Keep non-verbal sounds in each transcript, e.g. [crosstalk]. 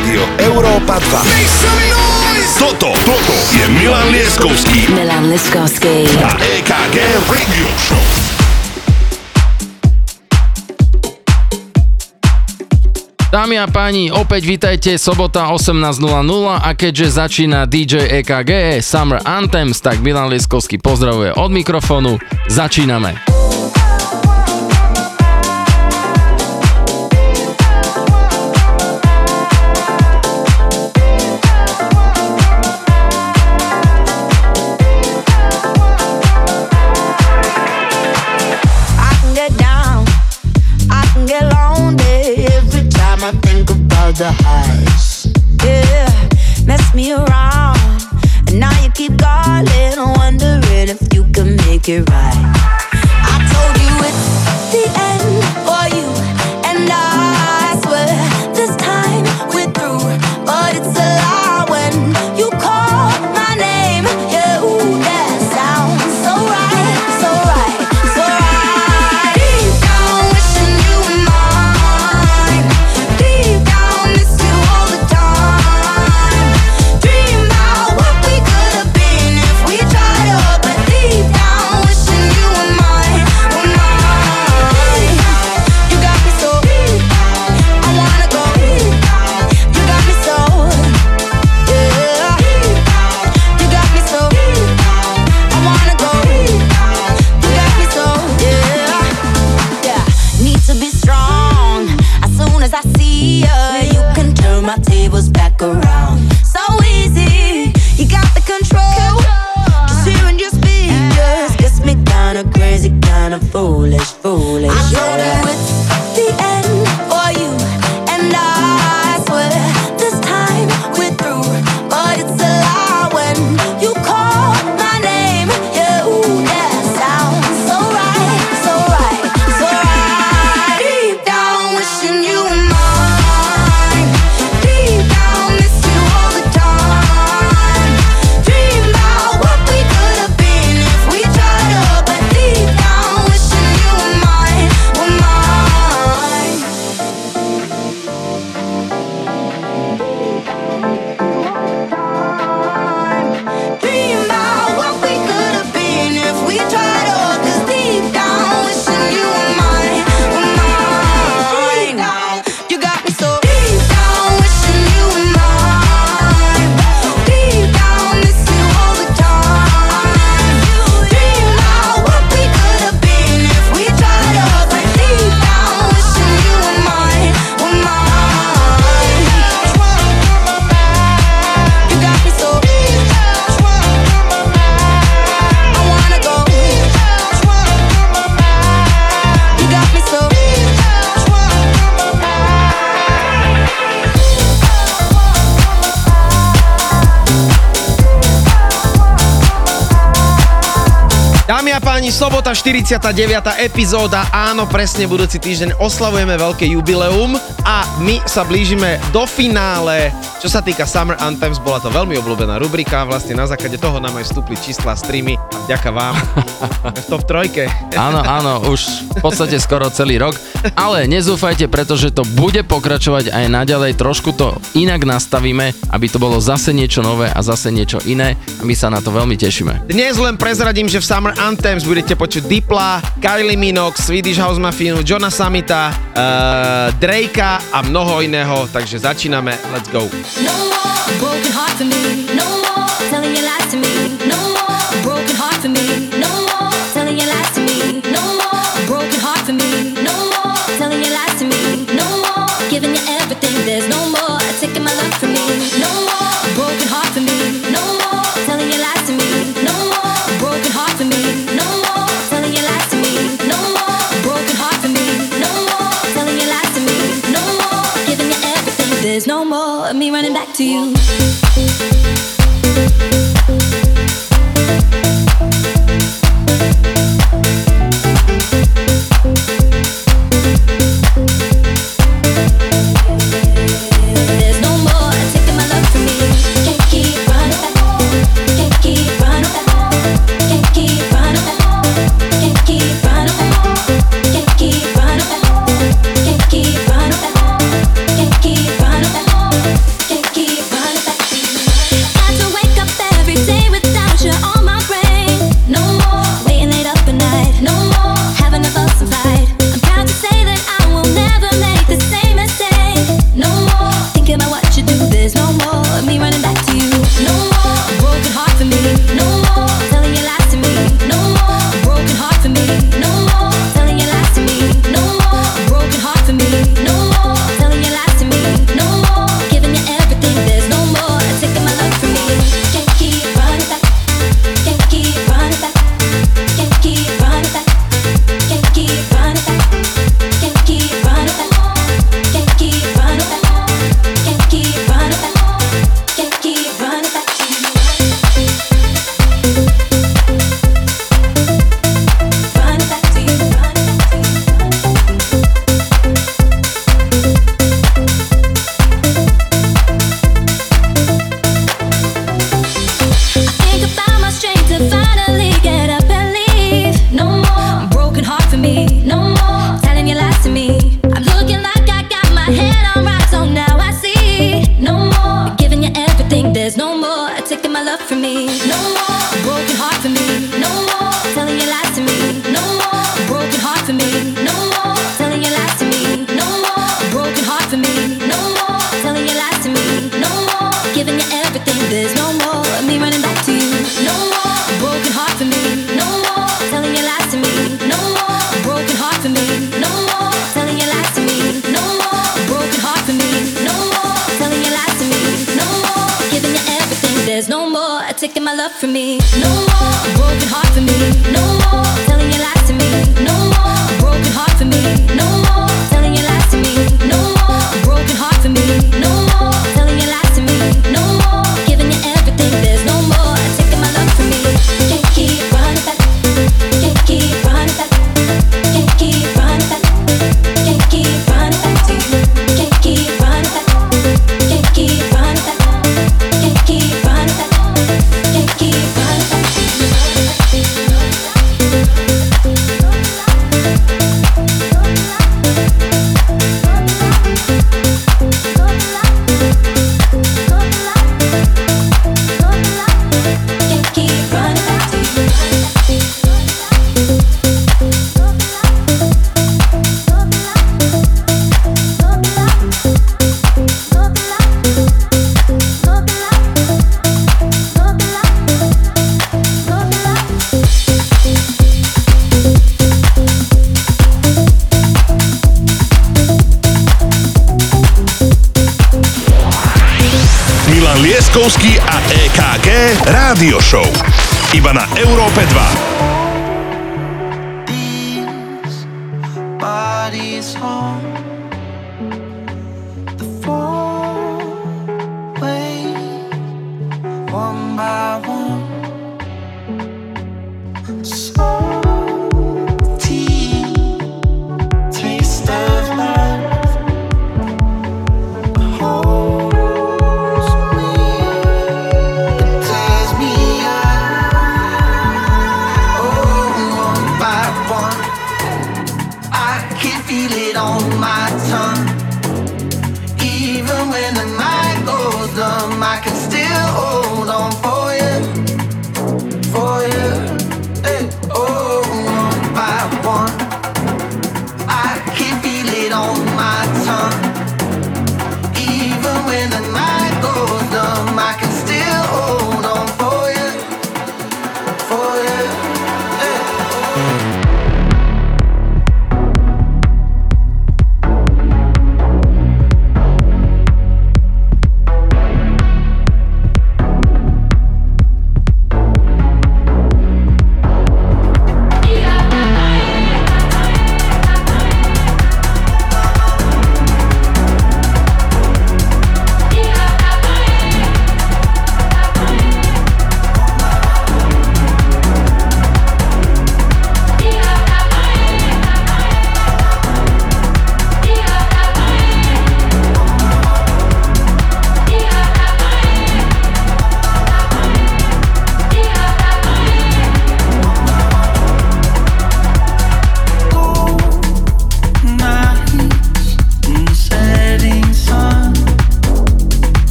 Rádio Európa 2. Toto, toto je Milan Lieskovský. Milan Lieskovský. A EKG Radio Show. Dámy a páni, opäť vítajte, sobota 18.00 a keďže začína DJ EKG Summer Anthems, tak Milan Lieskovský pozdravuje od mikrofónu. Začíname. the highs. Yeah, mess me around. And now you keep calling, wondering if you can make it right. 49. epizóda, áno, presne budúci týždeň oslavujeme veľké jubileum a my sa blížime do finále. Čo sa týka Summer Anthems, bola to veľmi obľúbená rubrika, vlastne na základe toho nám aj vstúpli čísla streamy Ďaká vám. to v trojke. áno, áno, už v podstate skoro celý rok. Ale nezúfajte, pretože to bude pokračovať aj naďalej. Trošku to inak nastavíme, aby to bolo zase niečo nové a zase niečo iné. A my sa na to veľmi tešíme. Dnes len prezradím, že v Summer Anthems budete počuť Dipla, Kylie Minox, Swedish House Mafia, Johna Samita, uh, Drakea a mnoho iného, takže začíname, let's go. No more broken heart for me, no more telling your lies to me, no more broken heart for me. you.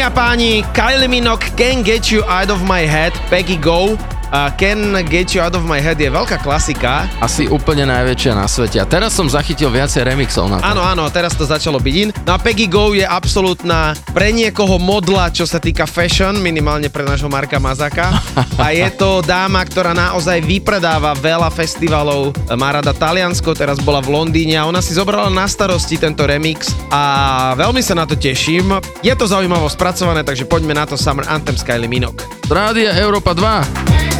Dámy a páni, Kylie Minogue Can Get You Out of My Head, Peggy Go. Uh, Can Get You Out of My Head je veľká klasika. Asi úplne najväčšia na svete. A teraz som zachytil viacej remixov na to. Áno, áno, teraz to začalo byť in. No a Peggy Go je absolútna pre niekoho modla, čo sa týka fashion, minimálne pre nášho Marka Mazaka. A je to dáma, ktorá naozaj vypredáva veľa festivalov. Má rada Taliansko, teraz bola v Londýne a ona si zobrala na starosti tento remix a veľmi sa na to teším. Je to zaujímavo spracované, takže poďme na to Summer Anthem z Kylie Minogue. Rádia Európa 2.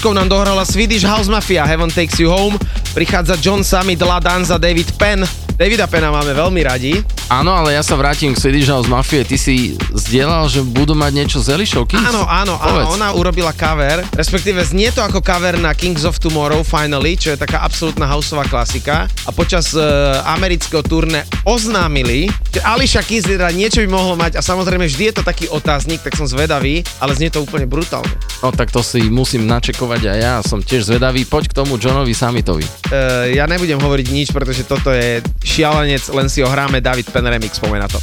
Chvíľočkou nám dohrala Swedish House Mafia, Heaven Takes You Home, prichádza John Summit, La Danza, David Penn. Davida Penna máme veľmi radi. Áno, ale ja sa vrátim k Swedish House Mafie. Ty si zdieľal, že budú mať niečo z Elišou Keys? Áno, áno, Povedz. áno, ona urobila cover, respektíve znie to ako cover na Kings of Tomorrow Finally, čo je taká absolútna houseová klasika. A počas uh, amerického turné oznámili, že Alicia Keys teda niečo by mohlo mať a samozrejme vždy je to taký otáznik, tak som zvedavý, ale znie to úplne brutálne. No tak to si musím načekovať a ja som tiež zvedavý. Poď k tomu Johnovi Summitovi. Uh, ja nebudem hovoriť nič, pretože toto je šialenec, len si ho hráme, David Penn remix, poďme na to.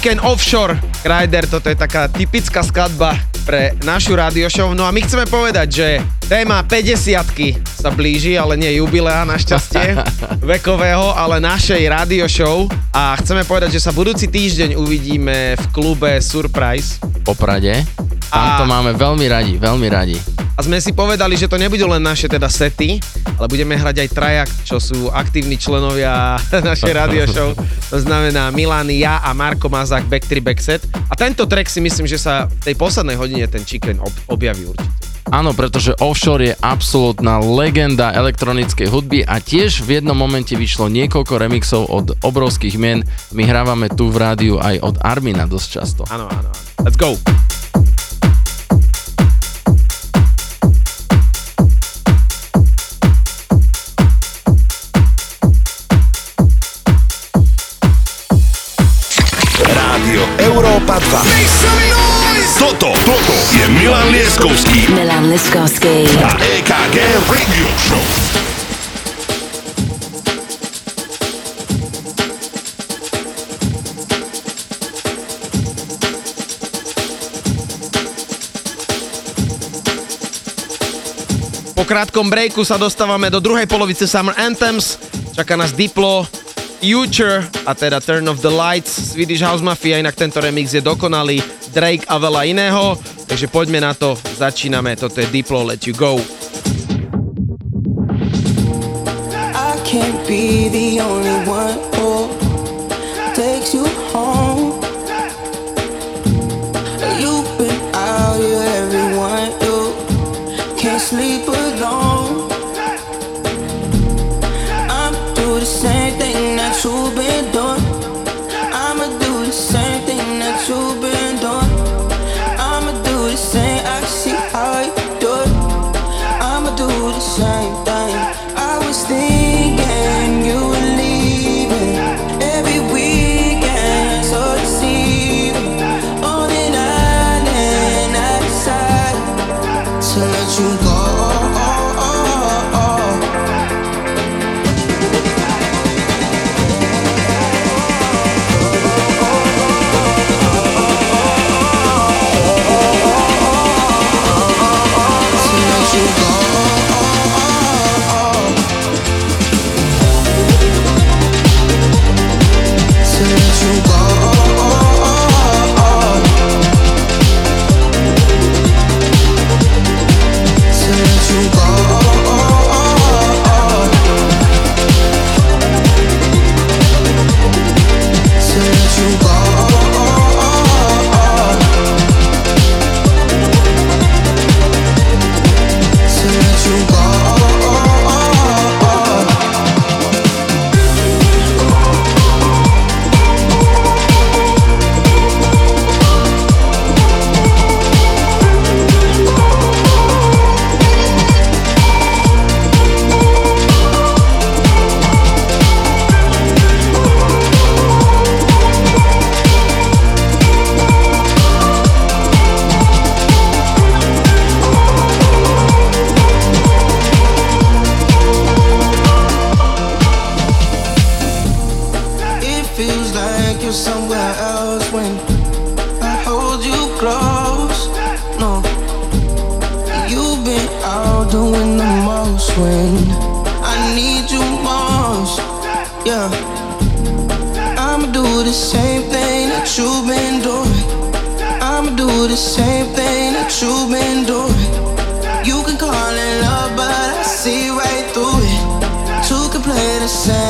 Chicken Offshore. Kryder, toto je taká typická skladba pre našu radio show. No a my chceme povedať, že téma 50 sa blíži, ale nie jubilea našťastie [laughs] vekového, ale našej radio show. A chceme povedať, že sa budúci týždeň uvidíme v klube Surprise. Poprade. Tam to máme veľmi radi, veľmi radi. A sme si povedali, že to nebudú len naše teda sety, ale budeme hrať aj trajak, čo sú aktívni členovia [laughs] našej radio show. To znamená Milan, ja a Marko Mazák Back 3 Back Set. A tento track si myslím, že sa v tej poslednej hodine ten chicken ob- objaví určite. Áno, pretože Offshore je absolútna legenda elektronickej hudby a tiež v jednom momente vyšlo niekoľko remixov od obrovských mien. My hrávame tu v rádiu aj od Armina dosť často. Áno, áno. Let's go. A EKG Radio Show. Po krátkom breaku sa dostávame do druhej polovice Summer Anthems. Čaká nás Diplo, Future a teda Turn of the Lights, Swedish House Mafia, inak tento remix je dokonalý, Drake a veľa iného. Takže poďme na to, začíname, toto je Diplo, Let You Go. I can't be the only one can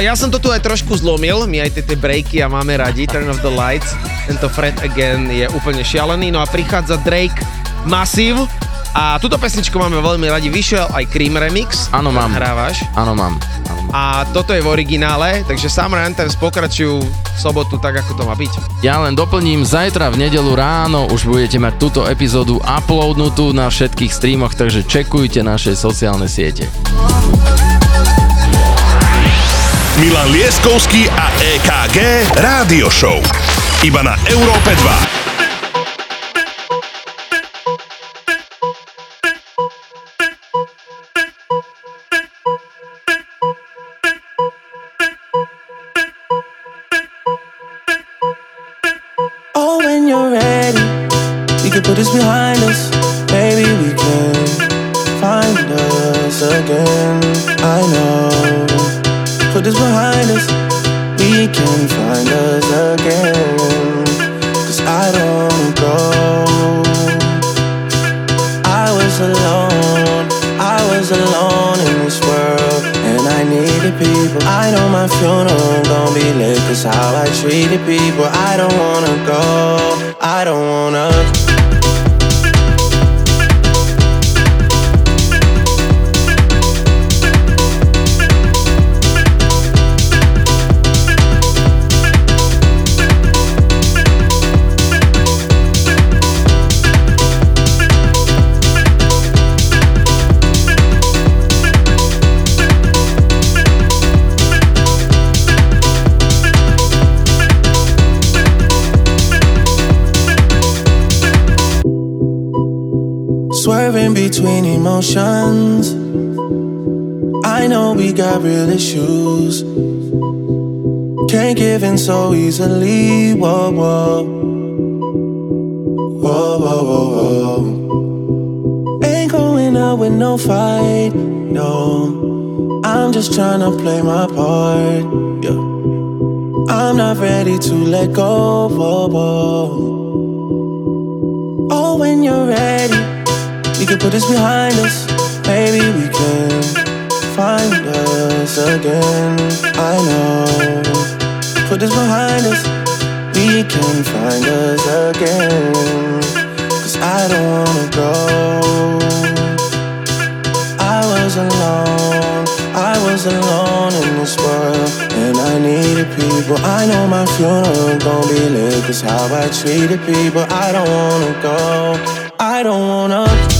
ja som to tu aj trošku zlomil, my aj tie, tie breaky a máme radi, Turn off the lights. Tento Fred Again je úplne šialený, no a prichádza Drake Massive a túto pesničku máme veľmi radi, vyšiel aj Cream Remix. Áno, mám. Hrávaš. Áno, mám. Áno, mám. A toto je v originále, takže Summer Anthems pokračujú v sobotu tak, ako to má byť. Ja len doplním, zajtra v nedelu ráno už budete mať túto epizódu uploadnutú na všetkých streamoch, takže čekujte naše sociálne siete. Milan Lieskovský a EKG Rádio Show. Iba na Európe 2. Oh, when you're ready, we can put this behind people. I don't wanna trying to play my part. Yeah. I'm not ready to let go. Whoa, whoa. Oh, when you're ready. We can put this behind us. Maybe we can find us again. I know. Put this behind us. We can find us again. Cause I don't wanna go. Was alone in this world. And I needed people. I know my funeral gon' be lit. Cause how I treated people. I don't wanna go. I don't wanna.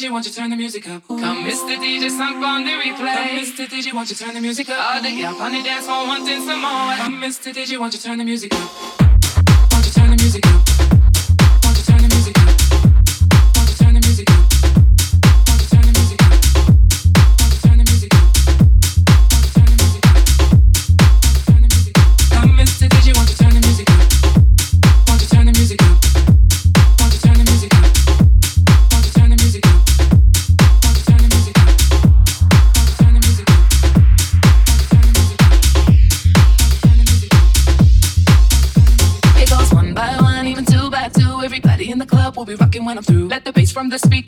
DJ, won't you turn the music up? Come, Mr. DJ, sunk on the replay. Come, Mr. DJ, won't you turn the music up? All the gal on the dance floor wanting some more. Come, Mr. DJ, won't you turn the music up?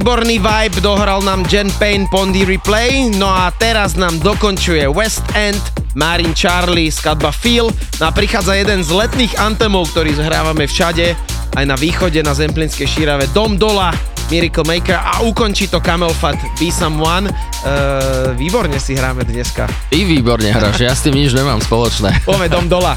Výborný vibe, dohral nám Jen Payne Pondy Replay, no a teraz nám dokončuje West End, Marin Charlie, skladba Feel, no a prichádza jeden z letných antemov, ktorý zhrávame všade, aj na východe, na Zemplinskej šírave, Dom Dola, Miracle Maker a ukončí to Camel Fat Be Someone. Uh, výborne si hráme dneska. Ty výborne hráš, ja s tým nič nemám spoločné. Poďme Dom Dola.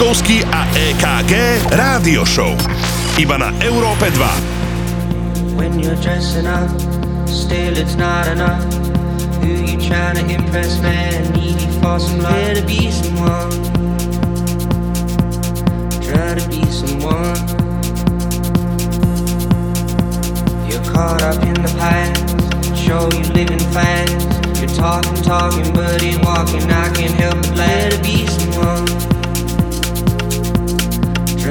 A EKG Rádio Show. Iba na Európe 2. When you're dressing up, still it's not enough. Who you trying to impress, man? Needy for some love. Try to be someone. Try to be someone. You're caught up in the past. Show you living fast. You're talking, talking, but ain't walking. I can't help but let it be someone.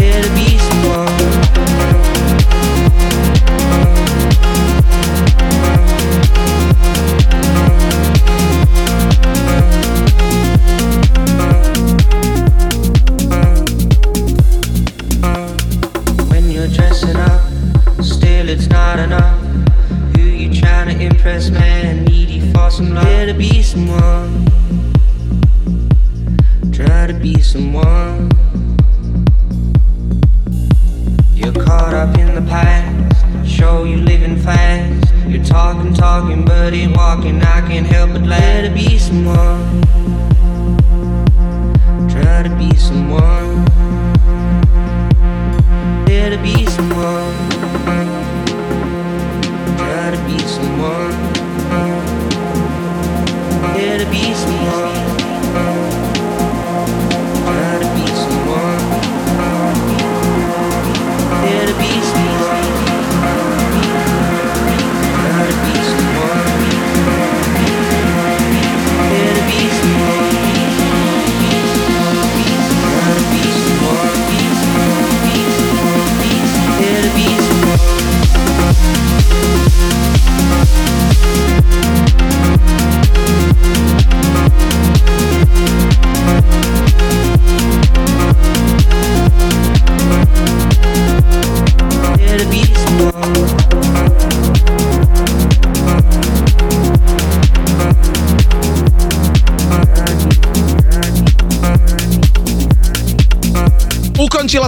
Here to be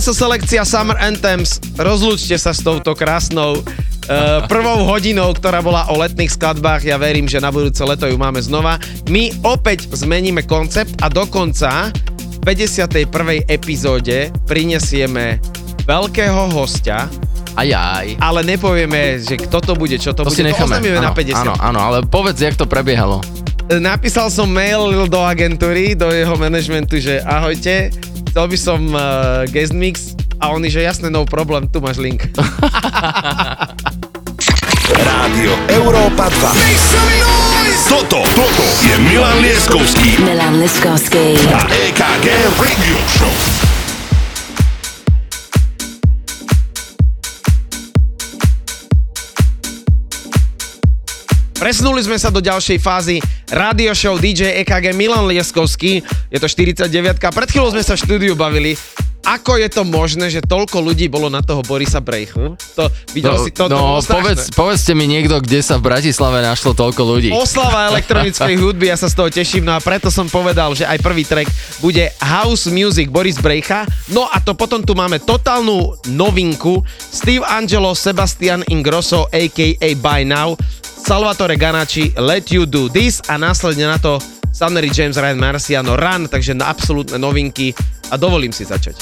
sa selekcia Summer Anthems. Rozlúčte sa s touto krásnou uh, prvou hodinou, ktorá bola o letných skladbách. Ja verím, že na budúce leto ju máme znova. My opäť zmeníme koncept a dokonca v 51. epizóde prinesieme veľkého hostia, Ajaj. ale nepovieme, že kto to bude, čo to, To bude. si necháme. To oznámime na Áno, 50. áno, áno, ale povedz, jak to prebiehalo. Napísal som mail do agentúry, do jeho manažmentu, že ahojte, chcel by som uh, guest mix a oni, že jasné, no problém, tu máš link. [laughs] Rádio Európa 2. Toto, toto je Milan Lieskovský Milan Liskovsky. a EKG Radio Show. Presunuli sme sa do ďalšej fázy radio show DJ EKG Milan Lieskovský. Je to 49. Pred chvíľou sme sa v štúdiu bavili. Ako je to možné, že toľko ľudí bolo na toho Borisa Brejchu? To, videl si to? to no strašné. povedz, povedzte mi niekto, kde sa v Bratislave našlo toľko ľudí. Oslava elektronickej [laughs] hudby, ja sa z toho teším, no a preto som povedal, že aj prvý track bude House Music Boris Brejcha. No a to potom tu máme totálnu novinku Steve Angelo, Sebastian Ingrosso, a.k.a. By Now, Salvatore Ganacci, Let You Do This a následne na to Sunnery James Ryan Marciano Run, takže na absolútne novinky a dovolím si začať.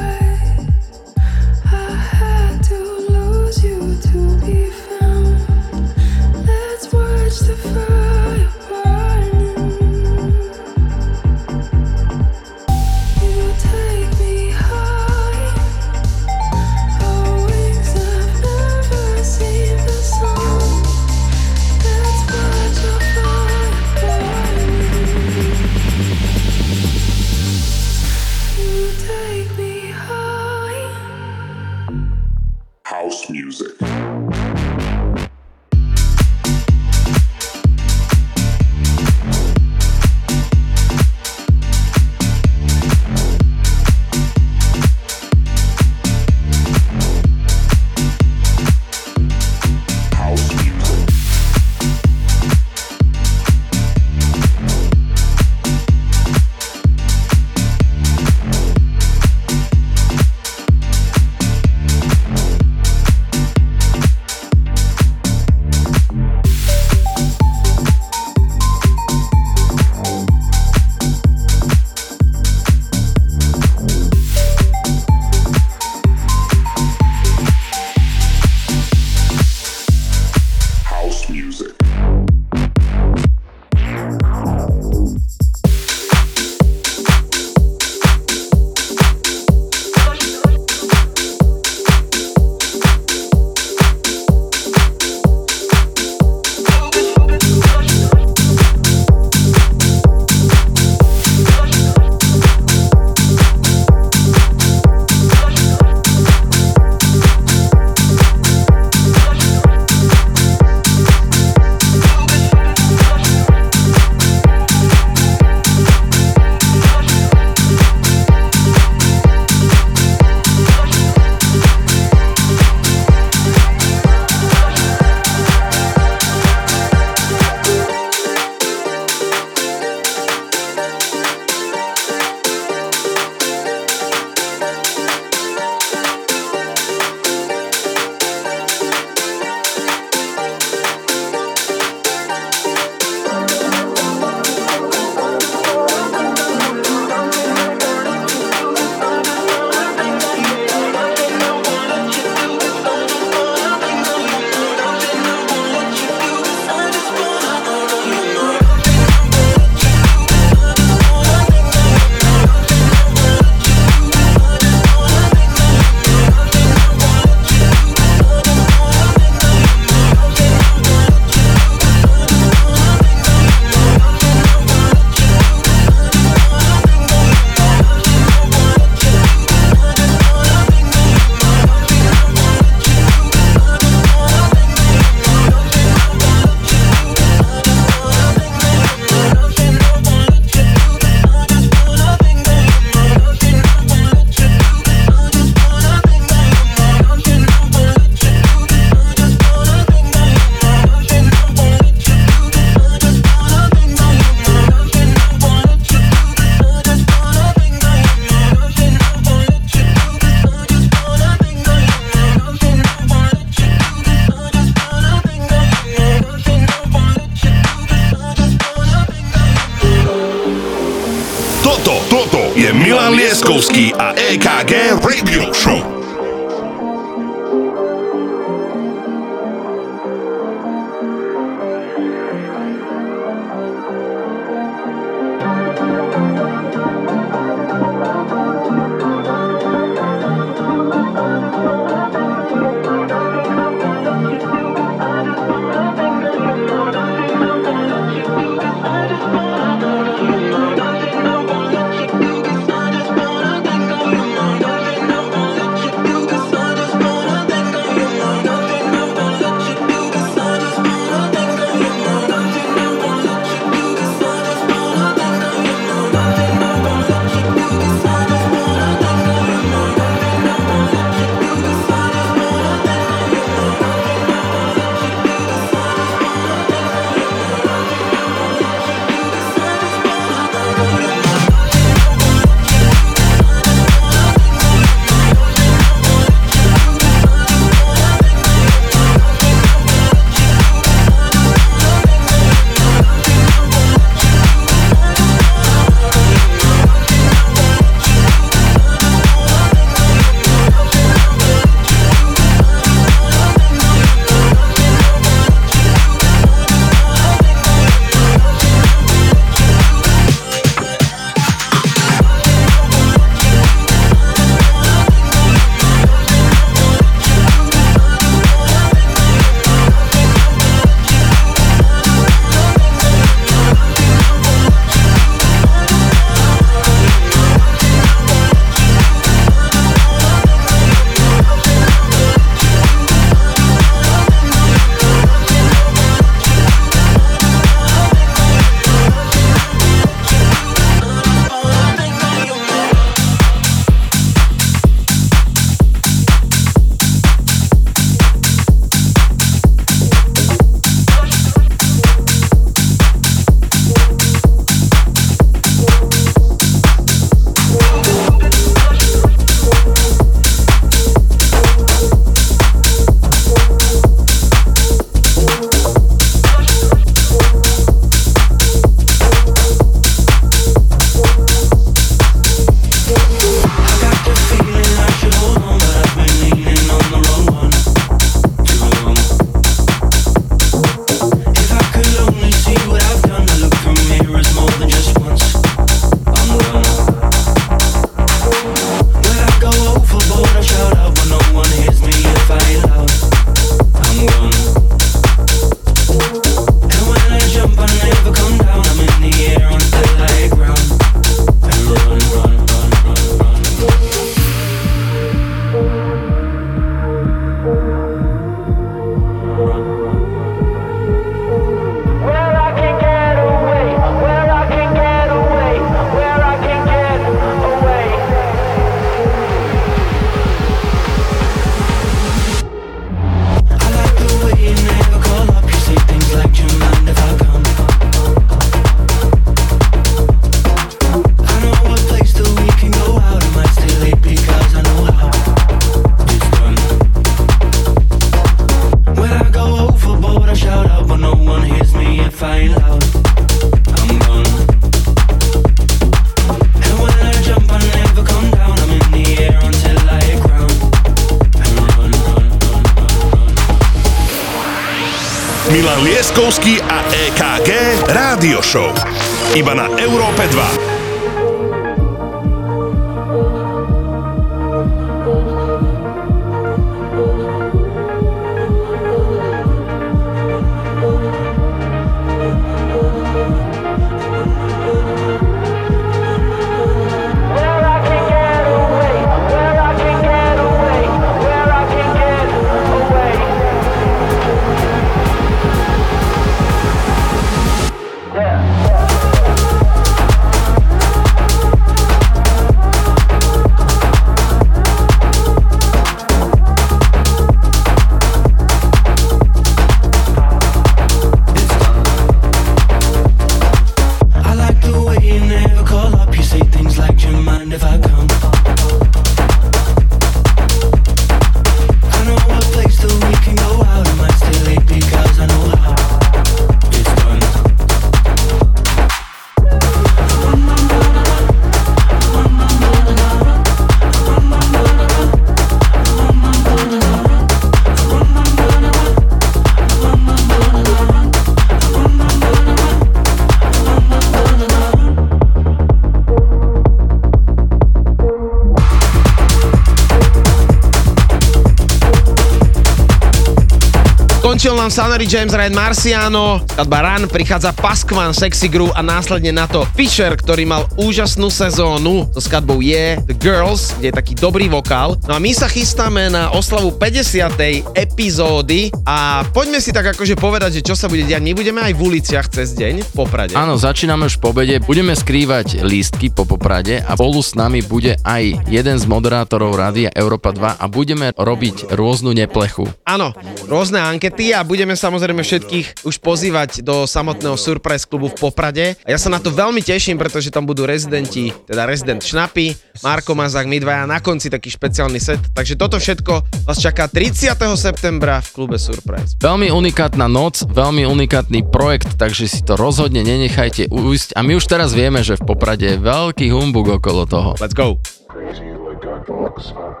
Nám Sunnery James Ryan Marciano, skladba Run, prichádza Paskman, Sexy Groove a následne na to Fisher, ktorý mal úžasnú sezónu so skladbou Yeah, The Girls, kde je taký dobrý vokál. No a my sa chystáme na oslavu 50. epizódy a poďme si tak akože povedať, že čo sa bude diať. My budeme aj v uliciach cez deň v Poprade. Áno, začíname už po obede, budeme skrývať lístky po Poprade a spolu s nami bude aj jeden z moderátorov Rádia Európa 2 a budeme robiť rôznu neplechu. Áno, rôzne ankety a budeme samozrejme všetkých už pozývať do samotného Surprise klubu v Poprade. A ja sa na to veľmi teším, pretože tam budú rezidenti, teda rezident Šnapy, Marko Mazák, my dvaja na konci taký špeciálny set. Takže toto všetko vás čaká 30. septembra v klube Surprise. Veľmi unikátna noc, veľmi unikátny projekt, takže si to rozhodne nenechajte ujsť. A my už teraz vieme, že v Poprade je veľký humbug okolo toho. Let's go. It's a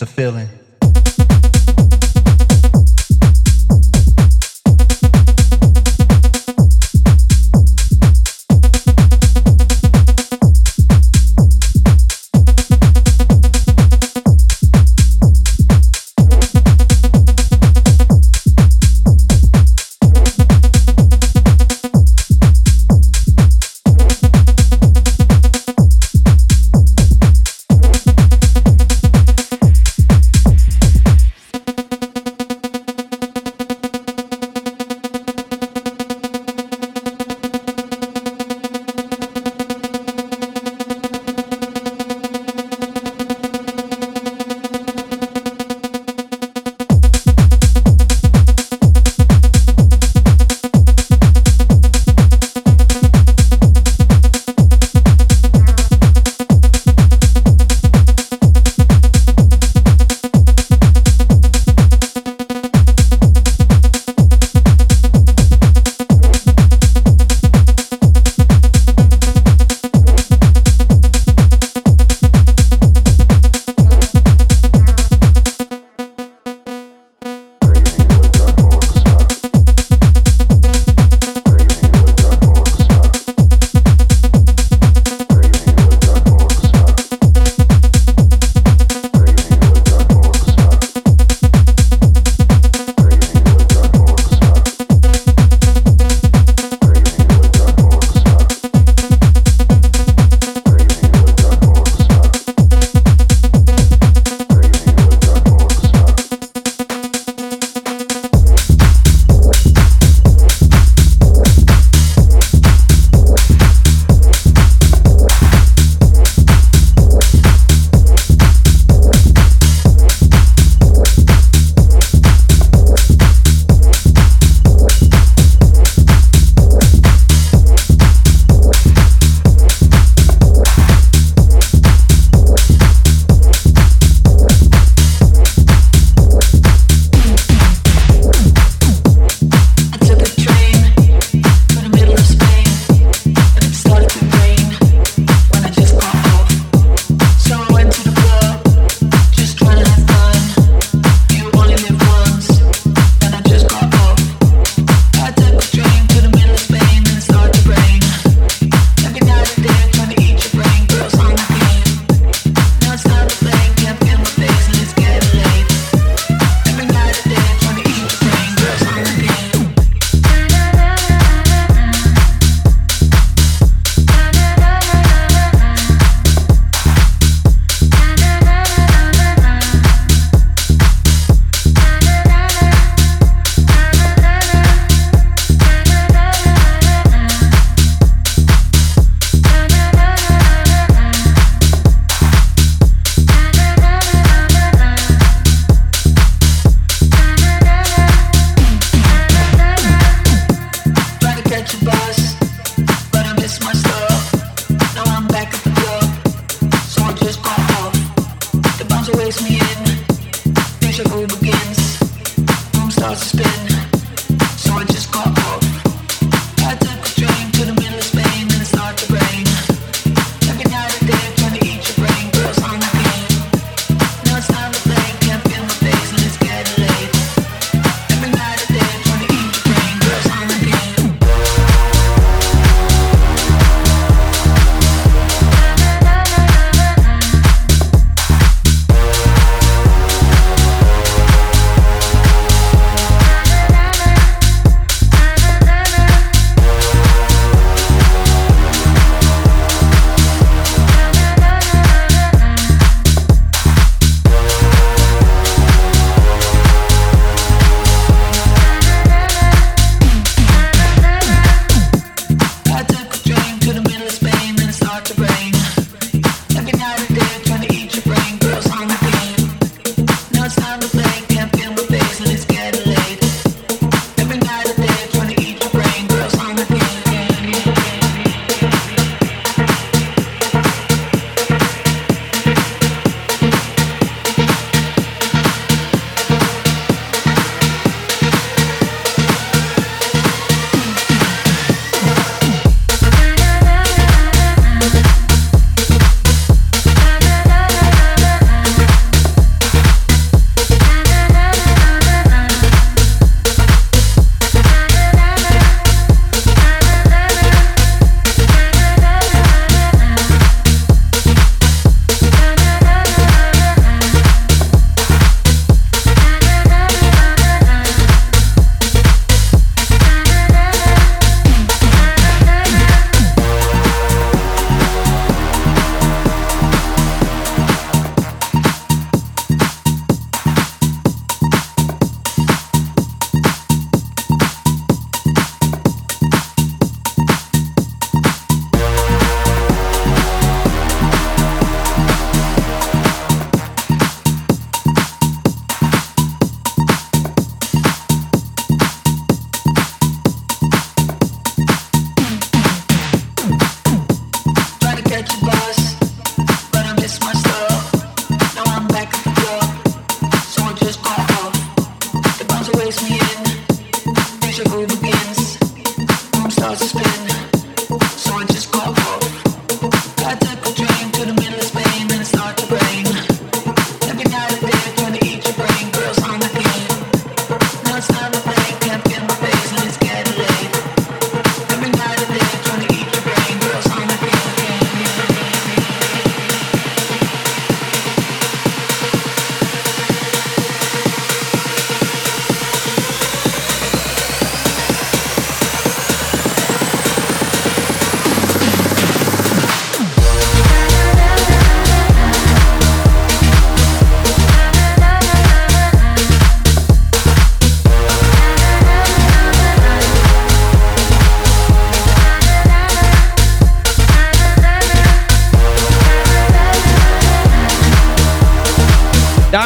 It's a feeling.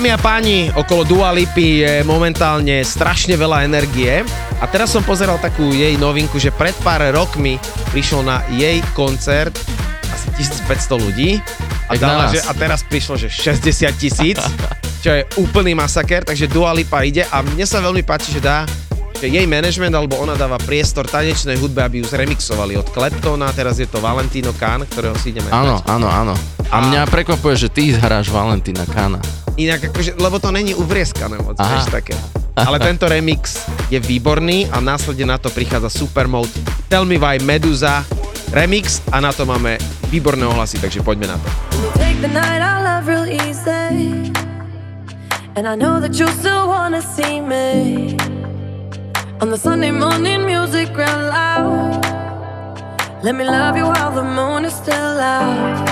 Dámy a páni, okolo Dua Lipy je momentálne strašne veľa energie a teraz som pozeral takú jej novinku, že pred pár rokmi prišlo na jej koncert asi 1500 ľudí a, dala, že, a teraz prišlo, že 60 tisíc, čo je úplný masaker, takže Dua Lipa ide a mne sa veľmi páči, že dá že jej management alebo ona dáva priestor tanečnej hudbe, aby ju zremixovali od Kleptona, teraz je to Valentino Khan, ktorého si ideme Áno, hrať. áno, áno. A mňa prekvapuje, že ty hráš Valentína Kána. Inak akože, lebo to není uvrieskané moc, Aha. vieš, také. Ale tento remix je výborný a následne na to prichádza Supermode Tell Me Why Medusa remix a na to máme výborné ohlasy, takže poďme na to. Take the night I love real easy. And I know that you still wanna see me. On the Sunday morning music real loud. Let me love you while the moon is still out.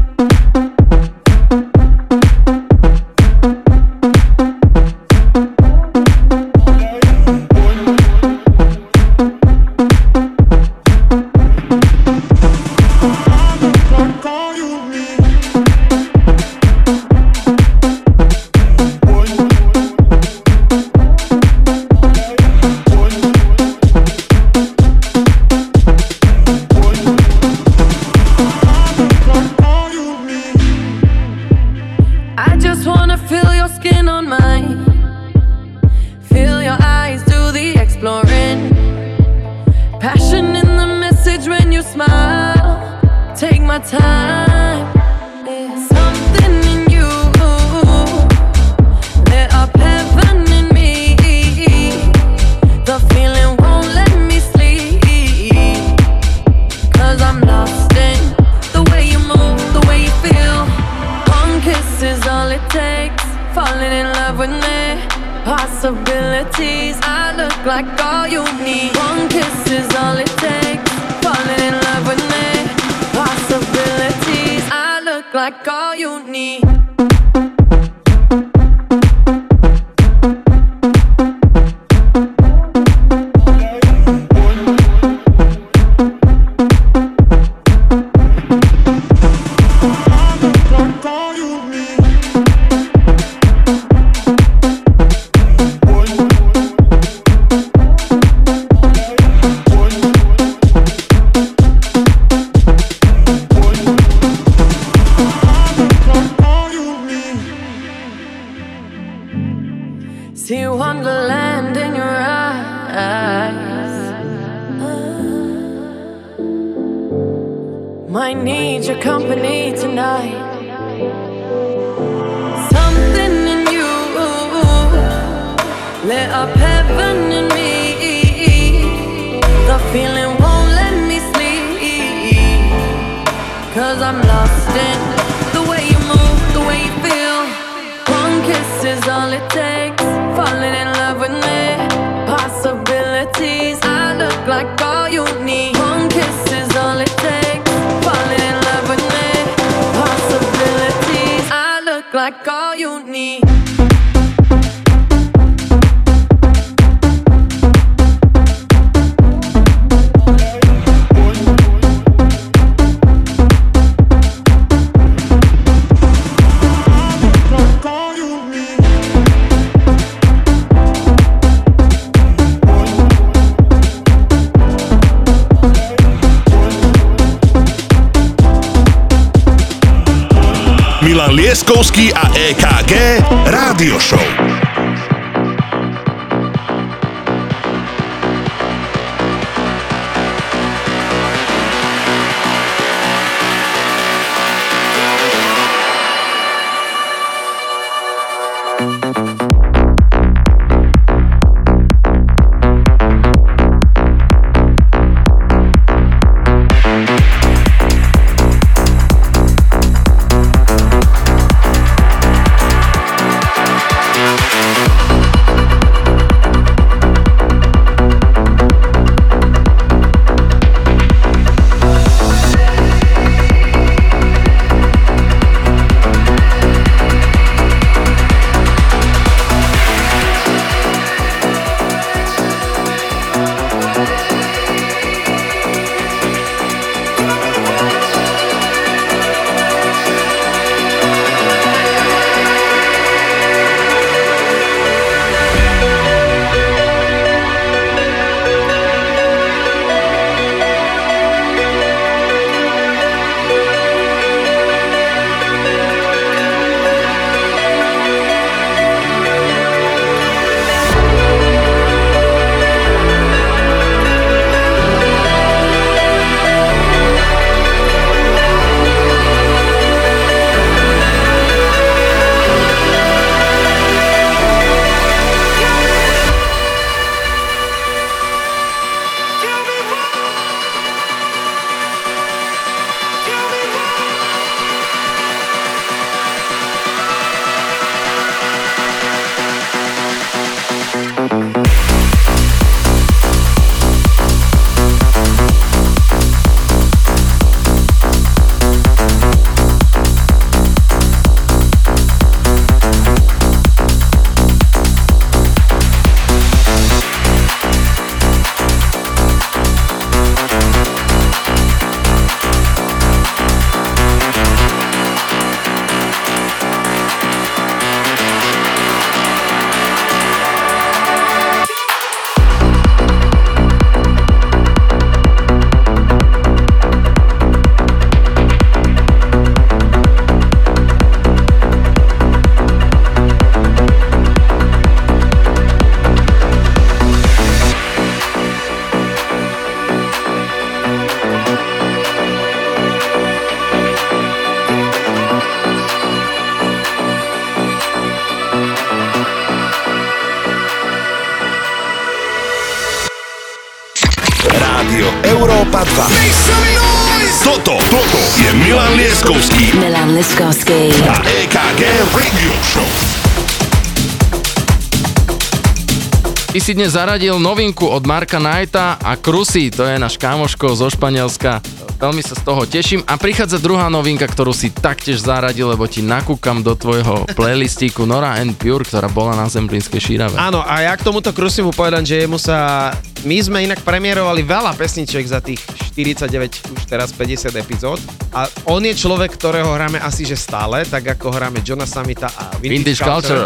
Si dnes zaradil novinku od Marka Knighta a Krusy, to je náš kámoško zo Španielska. Veľmi sa z toho teším. A prichádza druhá novinka, ktorú si taktiež zaradil, lebo ti nakúkam do tvojho [laughs] playlistíku Nora and Pure, ktorá bola na Zemplínskej šírave. Áno, a ja k tomuto Krusimu povedám, že jemu sa... My sme inak premiérovali veľa pesničiek za tých 49, už teraz 50 epizód. A on je človek, ktorého hráme asi že stále, tak ako hráme Johna Samita a Vintage, Vintage Culture.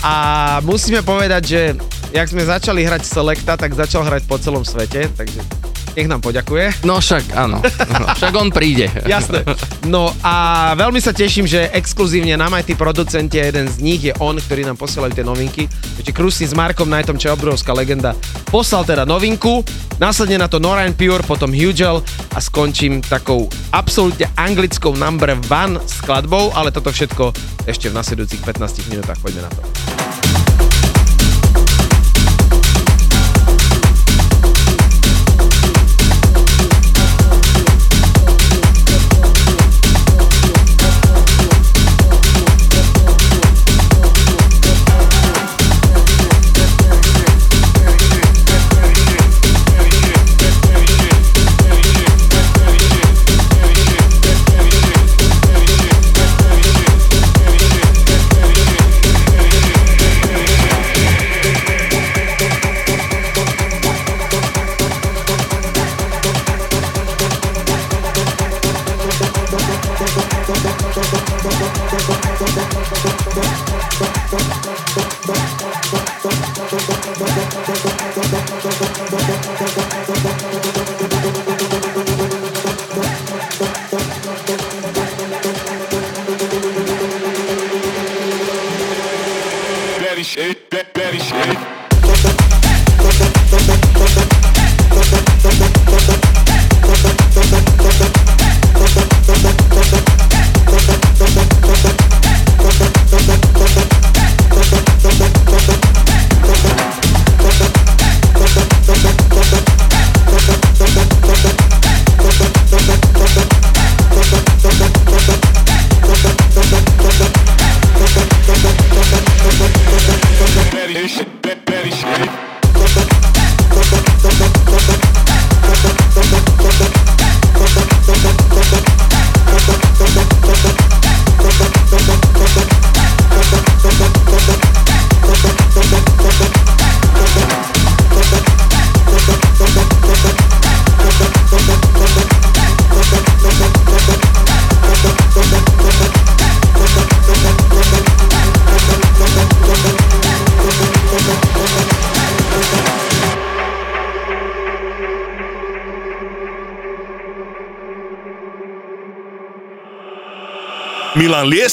A musíme povedať, že jak sme začali hrať Selecta, tak začal hrať po celom svete, takže nech nám poďakuje. No však áno, no, však on príde. Jasné. No a veľmi sa teším, že exkluzívne nám aj tí producenti a jeden z nich je on, ktorý nám posielajú tie novinky. Takže Krusy s Markom Knightom, čo je obrovská legenda, poslal teda novinku, následne na to Nora and Pure, potom Hugel a skončím takou absolútne anglickou number one skladbou, ale toto všetko ešte v nasledujúcich 15 minútach. Poďme na to.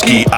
Lieskovský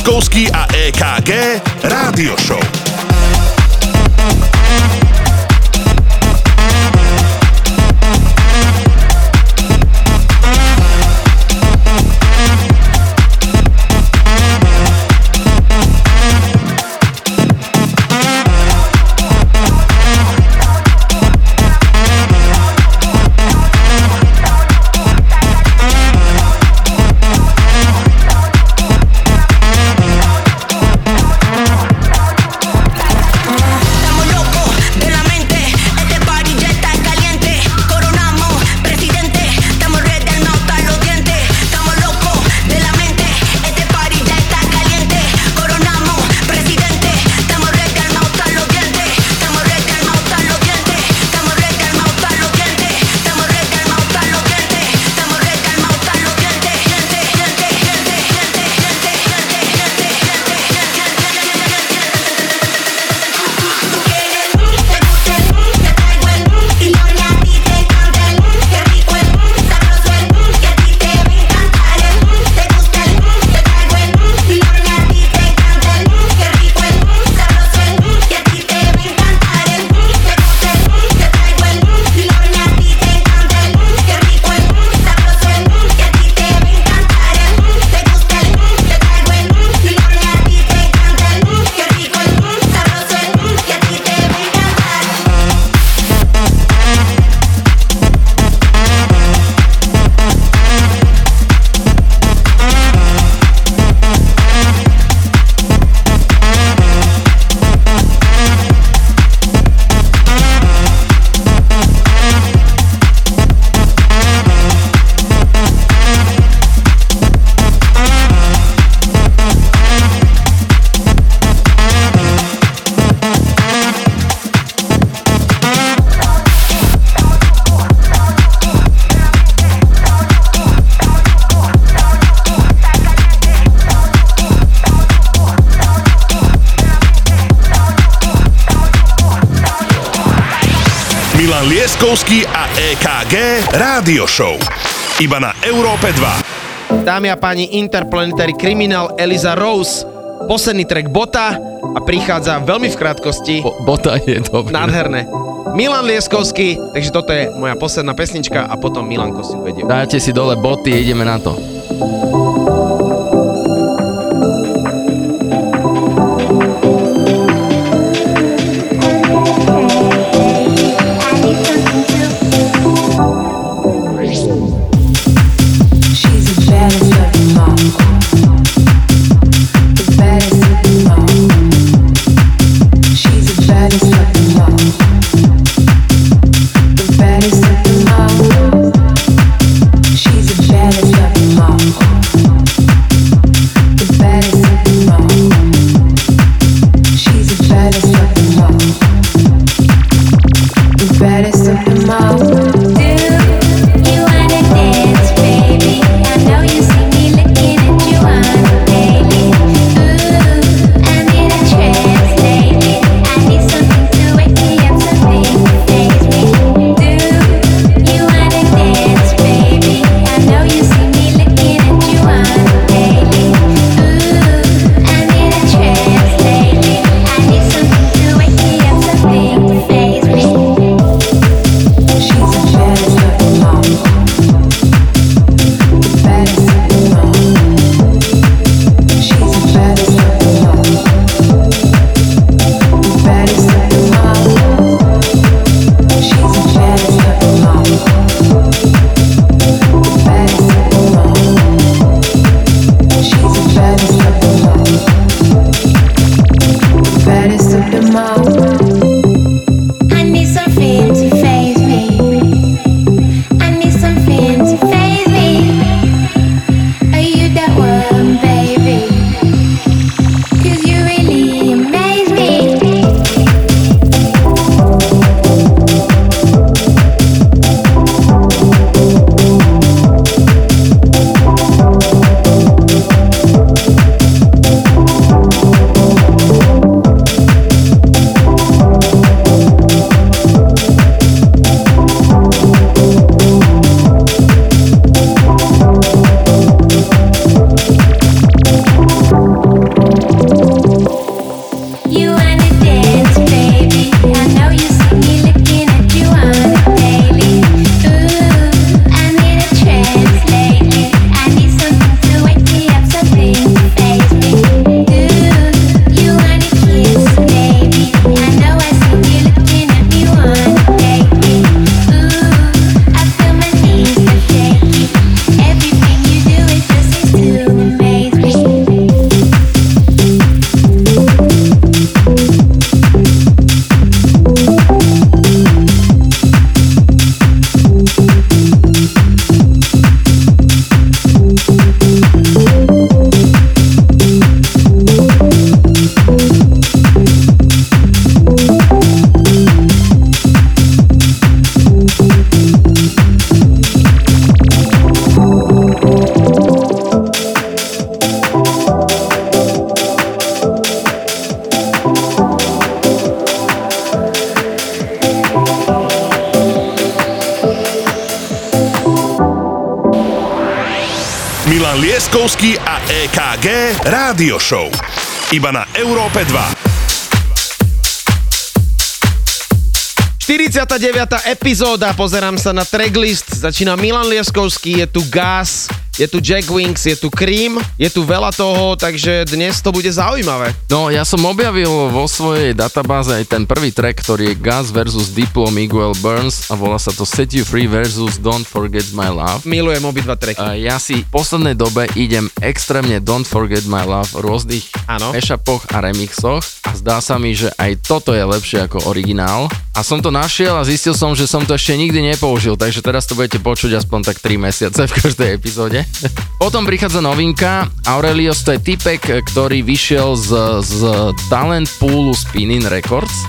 Milan Lieskovský a EKG EKG Rádio Show. Iba na Európe 2. Dámy a páni, Interplanetary Criminal Eliza Rose. Posledný track Bota a prichádza veľmi v krátkosti. Bo, bota je dobré. Nádherné. Milan Lieskovský, takže toto je moja posledná pesnička a potom Milanko si uvedie. Dajte si dole boty, ideme na to. Milan Lieskovský a EKG Rádio Show. Iba na Európe 2. 49. epizóda, pozerám sa na tracklist, začína Milan Lieskovský, je tu Gas, je tu Jack Wings, je tu Cream, je tu veľa toho, takže dnes to bude zaujímavé. No, ja som objavil vo svojej databáze aj ten prvý track, ktorý je Gus versus Diplo Miguel Burns a volá sa to Set You Free versus Don't Forget My Love. Milujem obidva tracky. A ja si v poslednej dobe idem extrémne Don't Forget My Love v rôznych Áno. mashupoch a remixoch a zdá sa mi, že aj toto je lepšie ako originál. A som to našiel a zistil som, že som to ešte nikdy nepoužil, takže teraz to budete počuť aspoň tak 3 mesiace v každej epizóde. Potom prichádza novinka, Aurelios to je typek, ktorý vyšiel z, z talent poolu Spinning Records.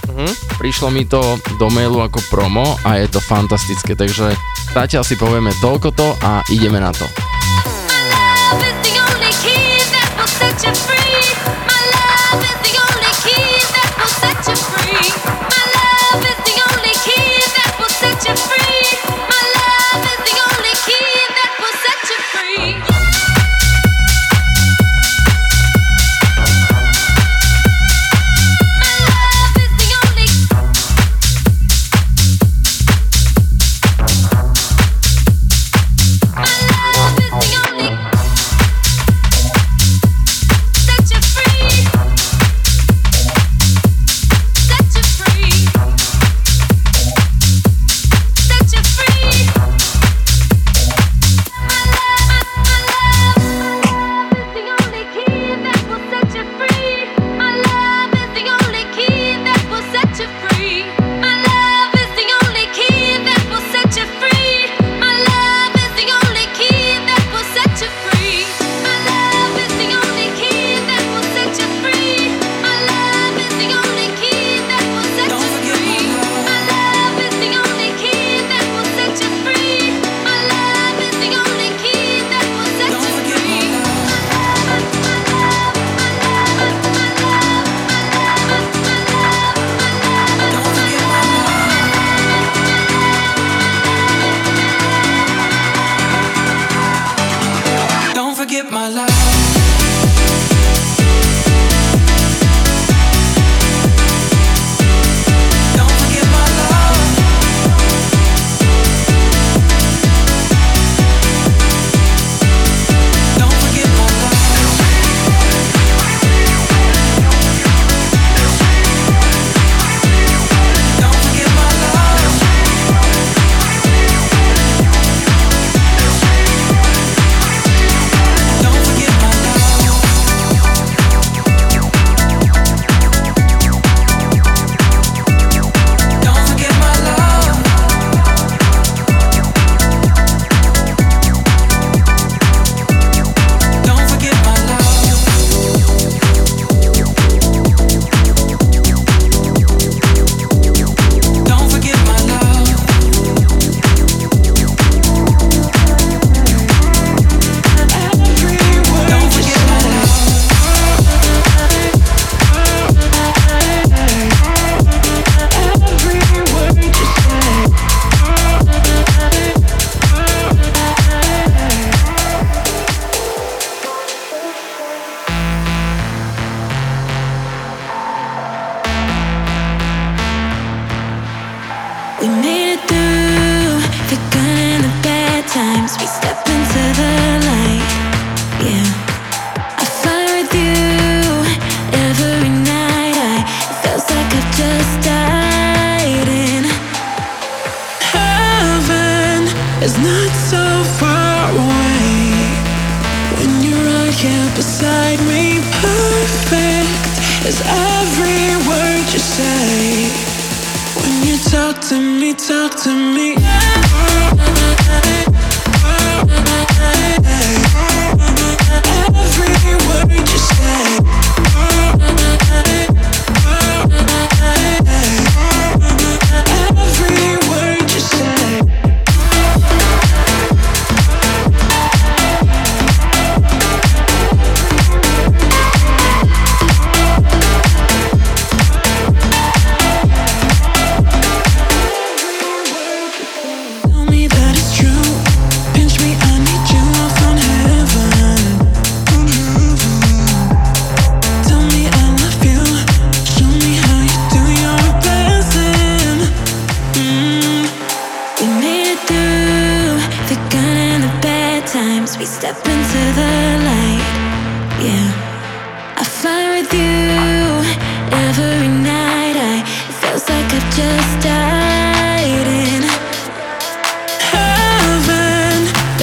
Prišlo mi to do mailu ako promo a je to fantastické, takže zatiaľ si povieme toľkoto a ideme na to. love is the only key that will set you free.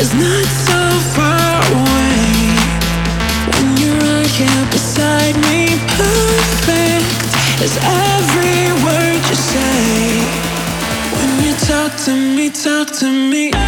It's not so far away when you're right here beside me. Perfect is every word you say when you talk to me, talk to me.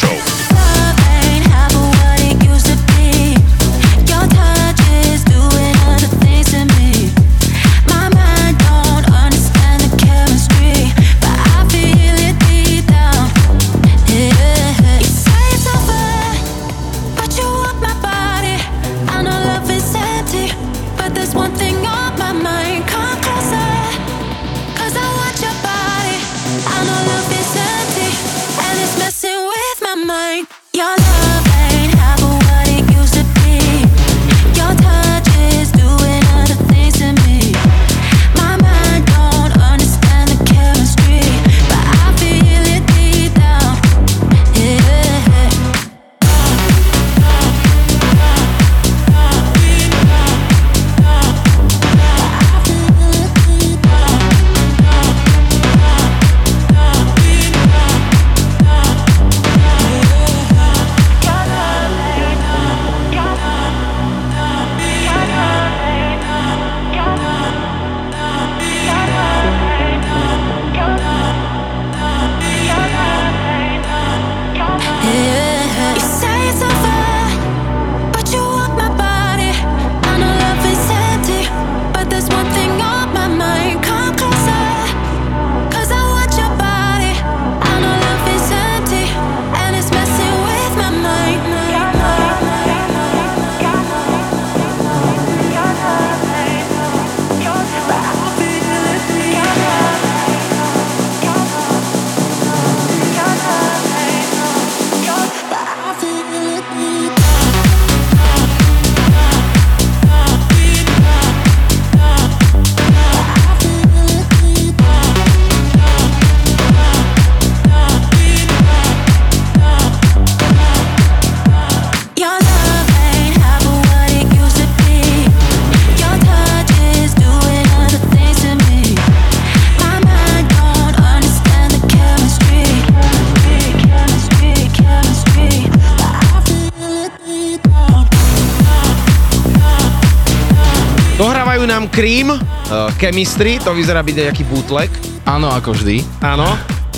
Cream, uh, Chemistry, to vyzerá byť nejaký bootleg. Áno, ako vždy. Áno.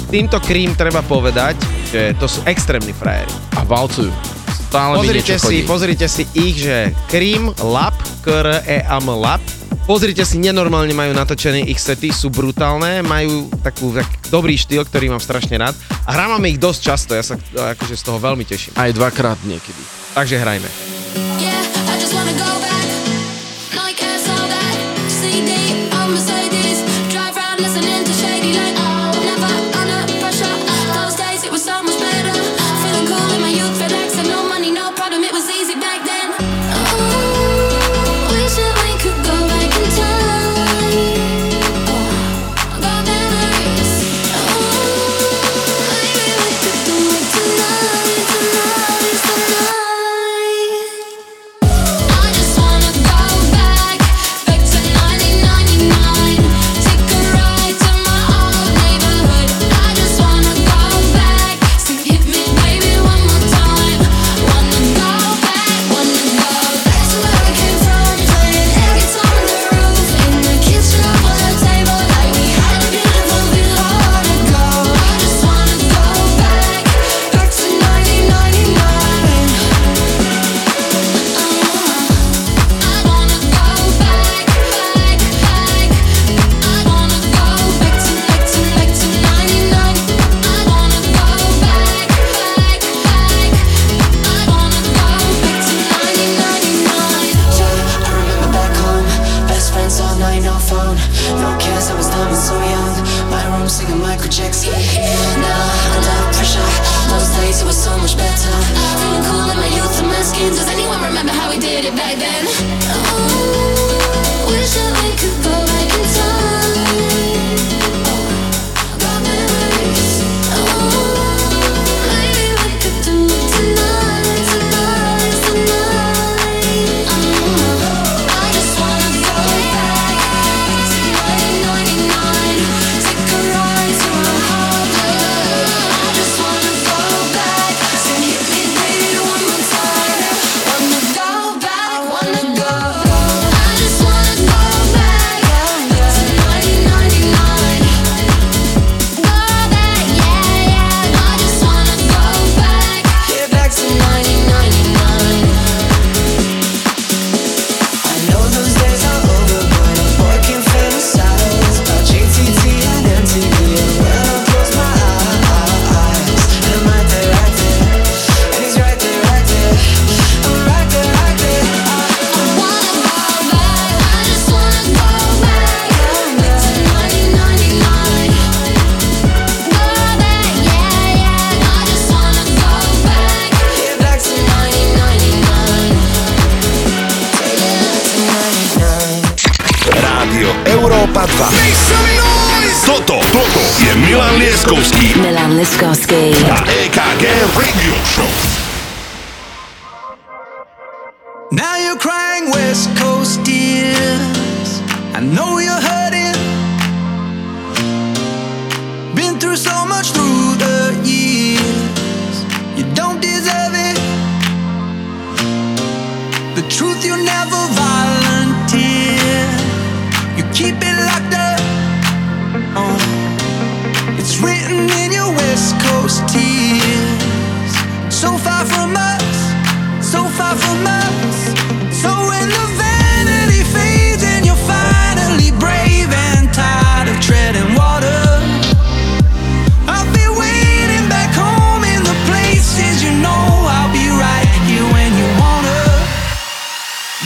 Týmto Cream treba povedať, že to sú extrémni frajeri. A valcujú. Stále pozrite si, chodí. pozrite si ich, že Cream, Lab, k r e m Lab, Pozrite si, nenormálne majú natočené ich sety, sú brutálne, majú takú tak dobrý štýl, ktorý mám strašne rád. A hrávame ich dosť často, ja sa e, akože z toho veľmi teším. Aj dvakrát niekedy. Takže hrajme.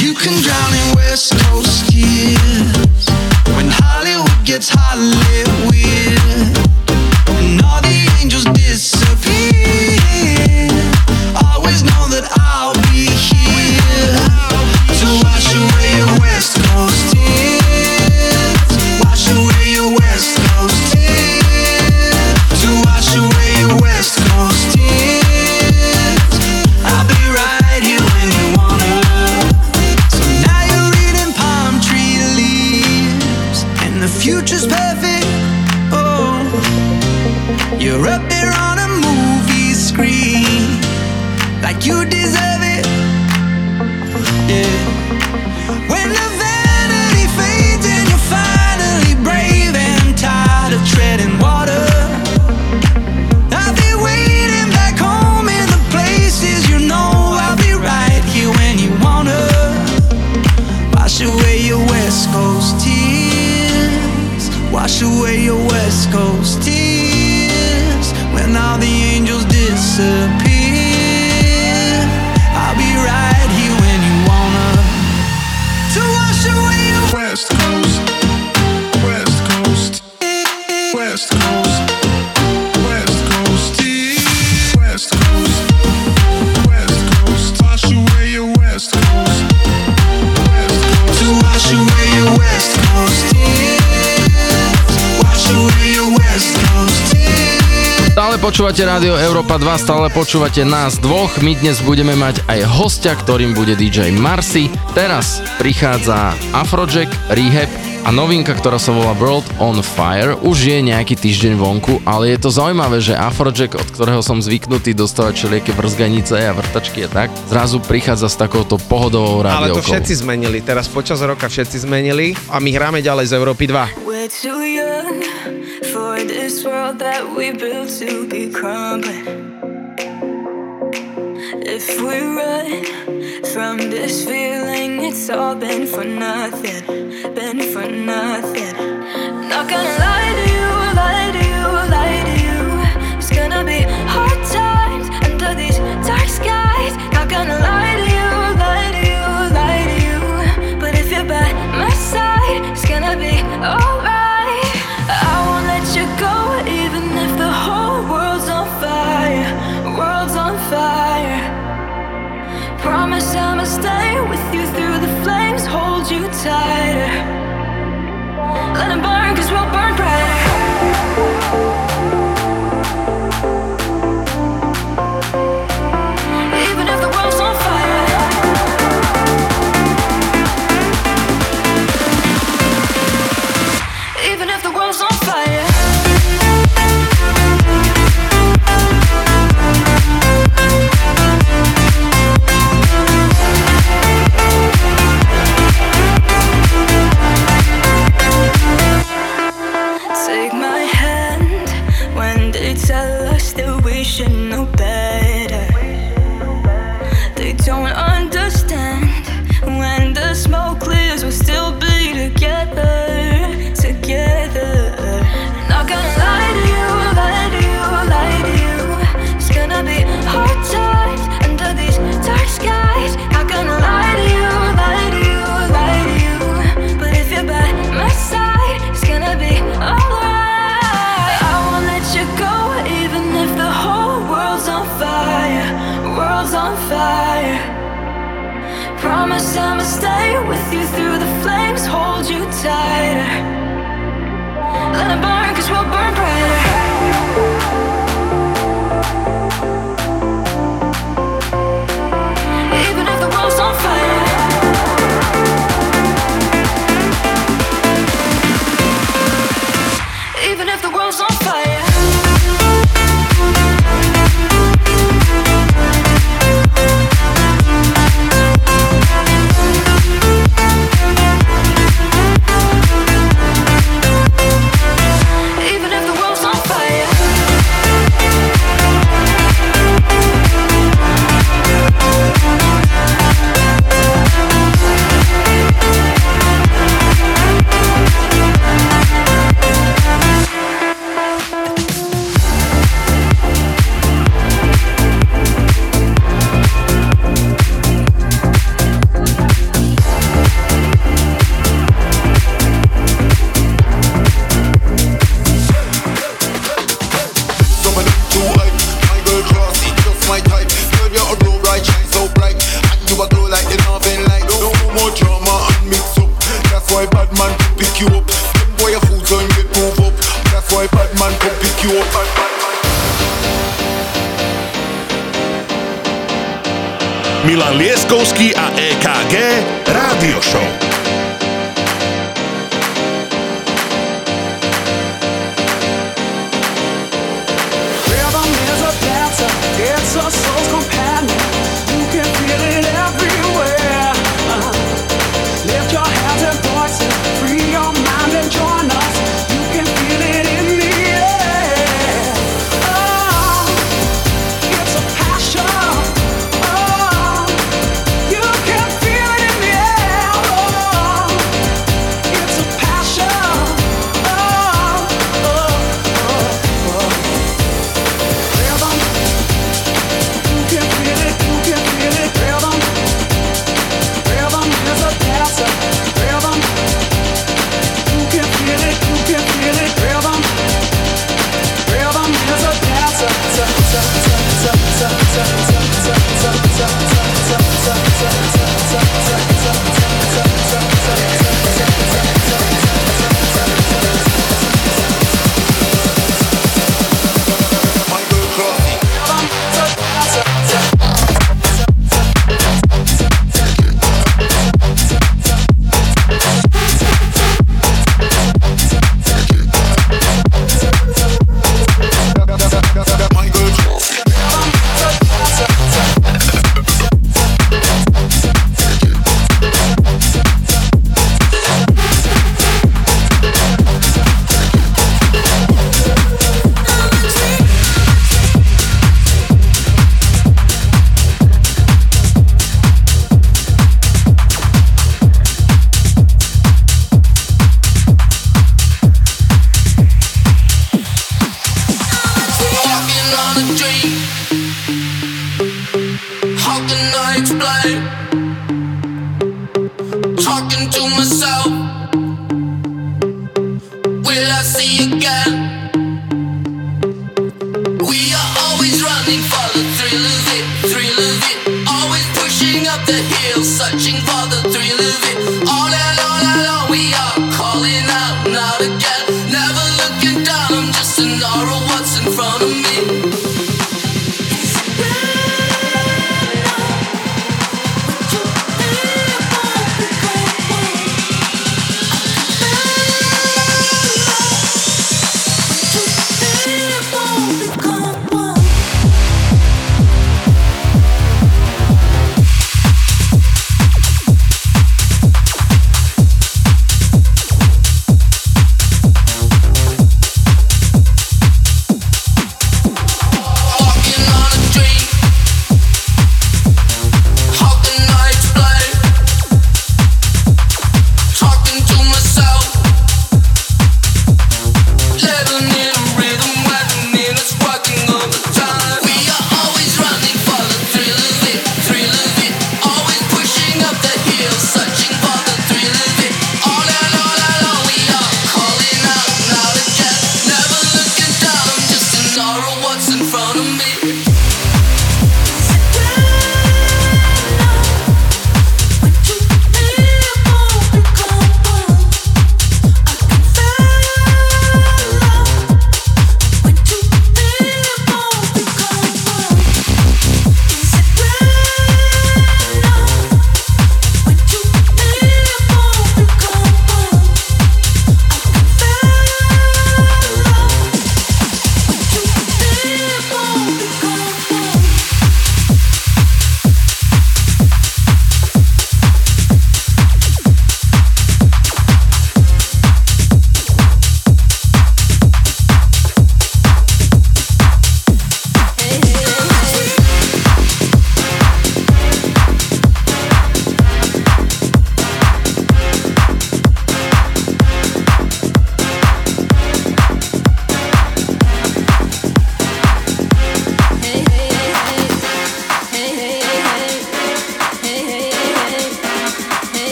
You can drown in West Coast tears when Hollywood gets Hollywood, weird, and all the angels disappear. Počúvate rádio Európa 2, stále počúvate nás dvoch. My dnes budeme mať aj hostia, ktorým bude DJ Marcy. Teraz prichádza Afrojack, Rehab a novinka, ktorá sa volá World on Fire. Už je nejaký týždeň vonku, ale je to zaujímavé, že Afrojack, od ktorého som zvyknutý dostávať všelijaké vrzganice a vrtačky a tak, zrazu prichádza s takouto pohodovou rádiou. Ale to všetci zmenili, teraz počas roka všetci zmenili a my hráme ďalej z Európy 2. for this world that we built to be crumbling. If we run from this feeling, it's all been for nothing, been for nothing. Not gonna lie to you, lie to you, lie to you. It's gonna be hard times under these dark skies. Not gonna lie. Time. hold you tighter. Show.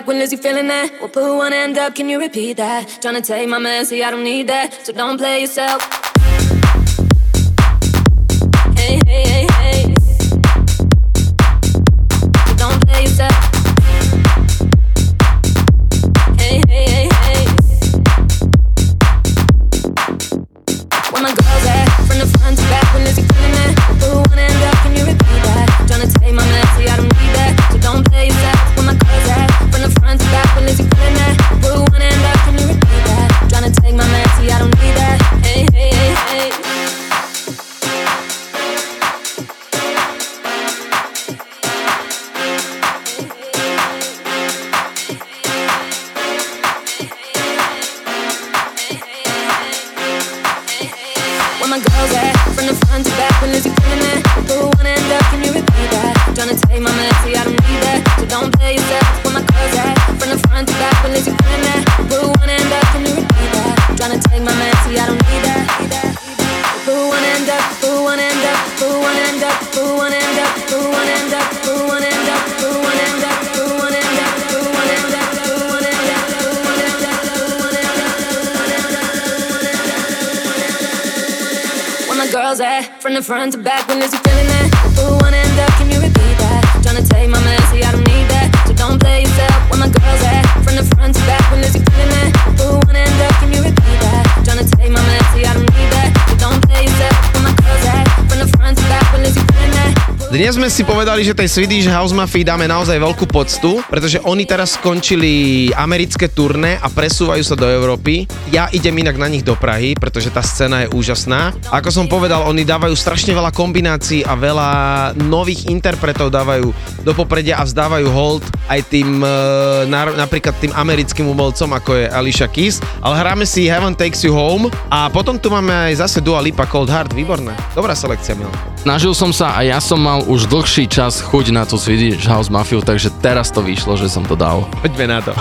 To when is you feeling that? We'll put one end up, can you repeat that? Tryna take my man, see I don't need that, so don't play yourself. Tryna take my man, see I don't need that, so don't play yourself. Where my girls at? From the front to back, when is you feeling that? Put one end up, can you repeat that? Tryna take my man, see I don't need that. Put one end up, put one end up, put one end up, put one end up, put one end up, put one end up, put one end up, put one end up, put one end up, put one end up, put one end up, put one end up. Where my girls at? From the front to back, when is you feeling that? Dnes sme si povedali, že tej Swedish House Mafii dáme naozaj veľkú poctu, pretože oni teraz skončili americké turné a presúvajú sa do Európy. Ja idem inak na nich do Prahy, pretože tá scéna je úžasná. Ako som povedal, oni dávajú strašne veľa kombinácií a veľa nových interpretov dávajú do popredia a vzdávajú hold aj tým, e, na, napríklad tým americkým umelcom, ako je Alicia Keys. Ale hráme si Heaven Takes You Home a potom tu máme aj zase Dua Lipa Cold Heart, výborné. Dobrá selekcia, Milan. Snažil som sa a ja som mal už dlhší čas chuť na tú Swedish House Mafiu, takže teraz to vyšlo, že som to dal. Poďme na to.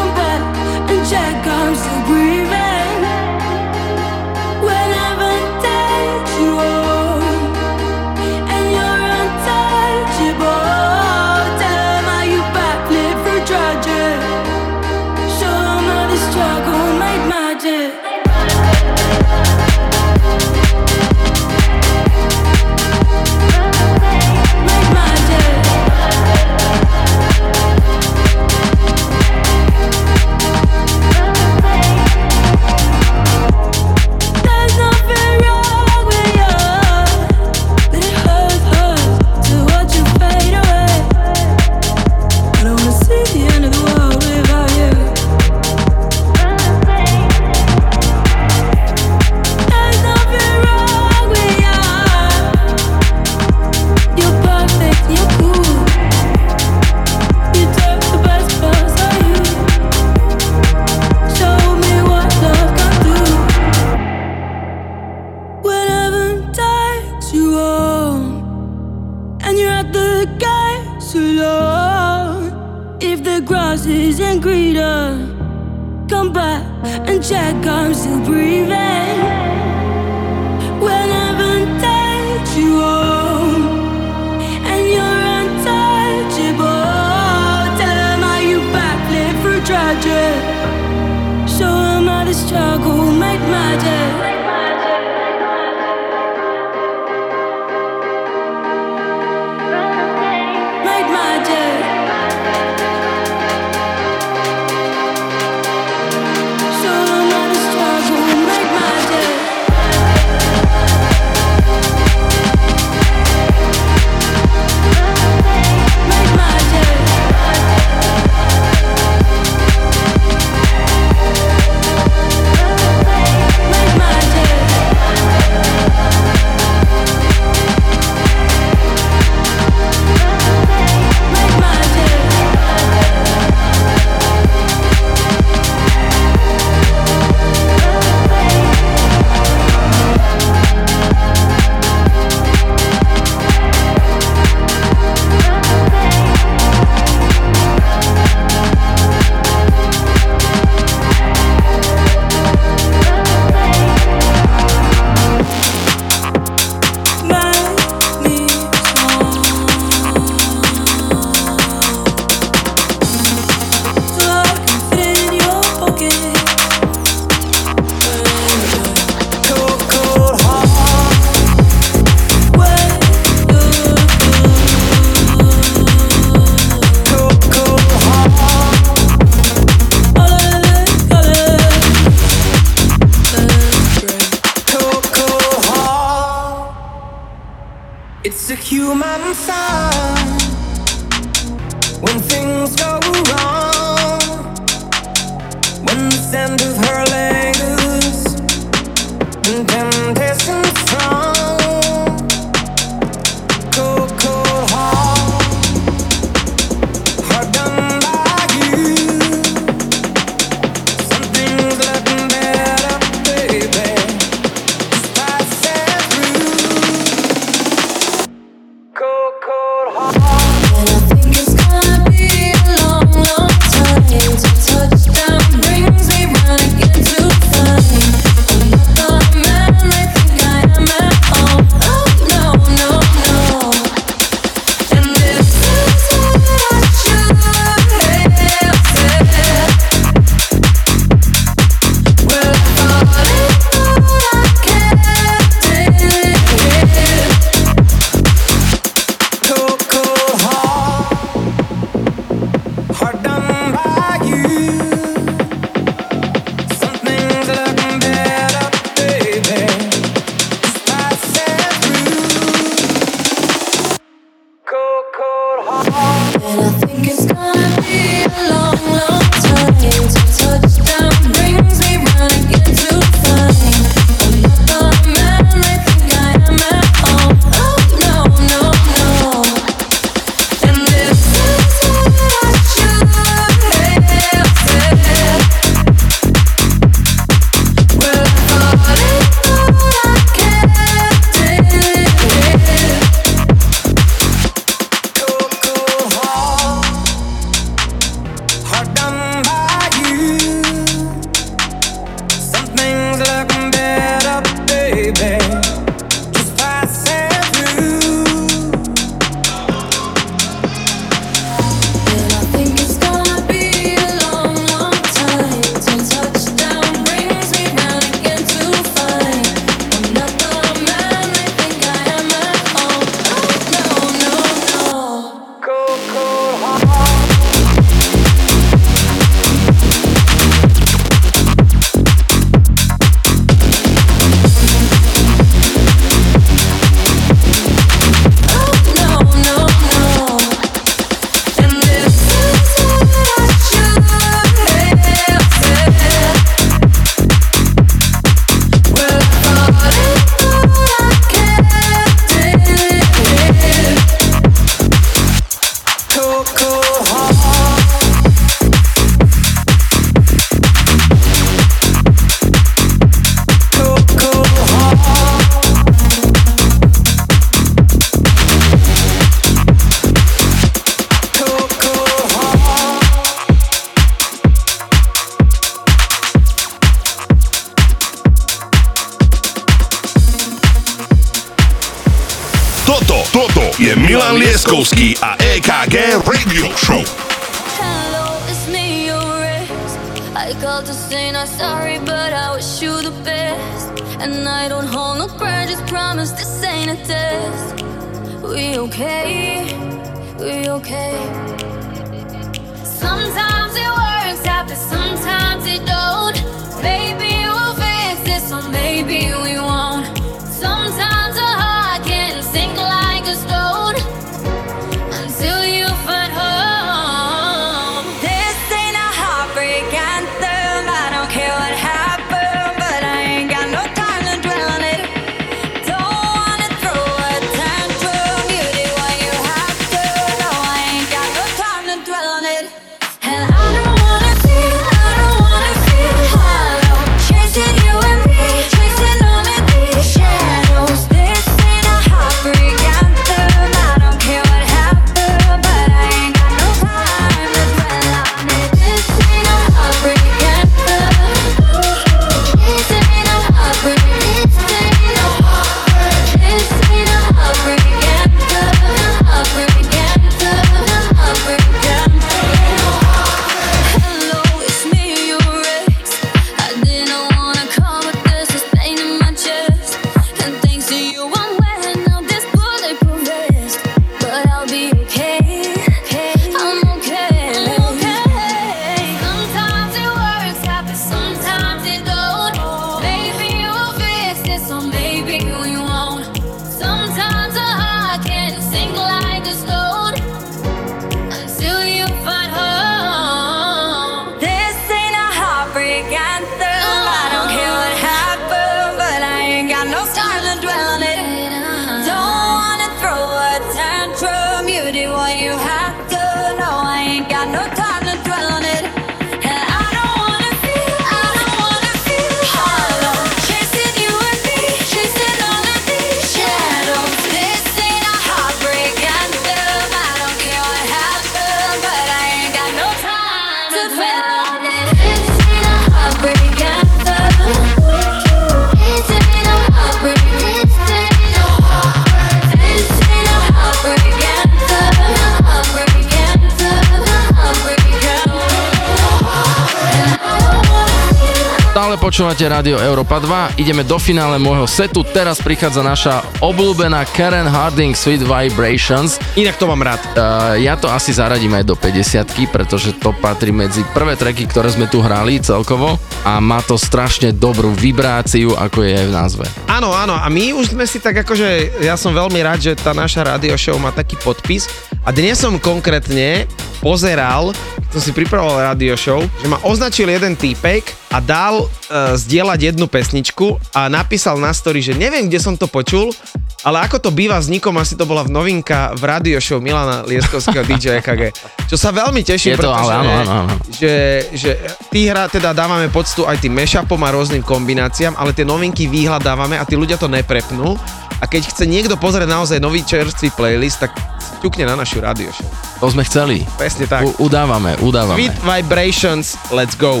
Rádio Európa 2. Ideme do finále môjho setu. Teraz prichádza naša obľúbená Karen Harding Sweet Vibrations. Inak to mám rád. Uh, ja to asi zaradím aj do 50 pretože to patrí medzi prvé treky, ktoré sme tu hrali celkovo a má to strašne dobrú vibráciu, ako je aj v názve. Áno, áno, a my už sme si tak akože, ja som veľmi rád, že tá naša radio show má taký podpis a dnes som konkrétne pozeral, som si pripravoval radio show, že ma označil jeden týpek, a dal uh, zdieľať jednu pesničku a napísal na story, že neviem, kde som to počul, ale ako to býva s Nikom, asi to bola v novinka v radio show Milana Lieskovského DJ EKG. Čo sa veľmi teším, pretože, ale áno, áno, áno. že, že tí hra teda dávame poctu aj tým mashupom a rôznym kombináciám, ale tie novinky vyhľadávame a tí ľudia to neprepnú. A keď chce niekto pozrieť naozaj nový čerstvý playlist, tak ťukne na našu radio show. To sme chceli. Presne tak. U- udávame, udávame. Sweet Vibrations, let's go.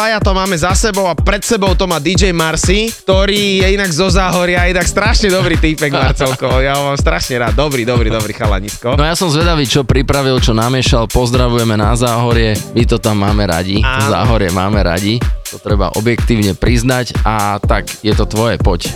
Dvaja to máme za sebou a pred sebou to má DJ Marcy, ktorý je inak zo Záhoria, inak strašne dobrý týpek, Marcelko. Ja ho mám strašne rád. Dobrý, dobrý, dobrý chalanisko. No ja som zvedavý, čo pripravil, čo namiešal. Pozdravujeme na Záhorie. My to tam máme radi. Áno. Záhorie máme radi. To treba objektívne priznať. A tak, je to tvoje, poď.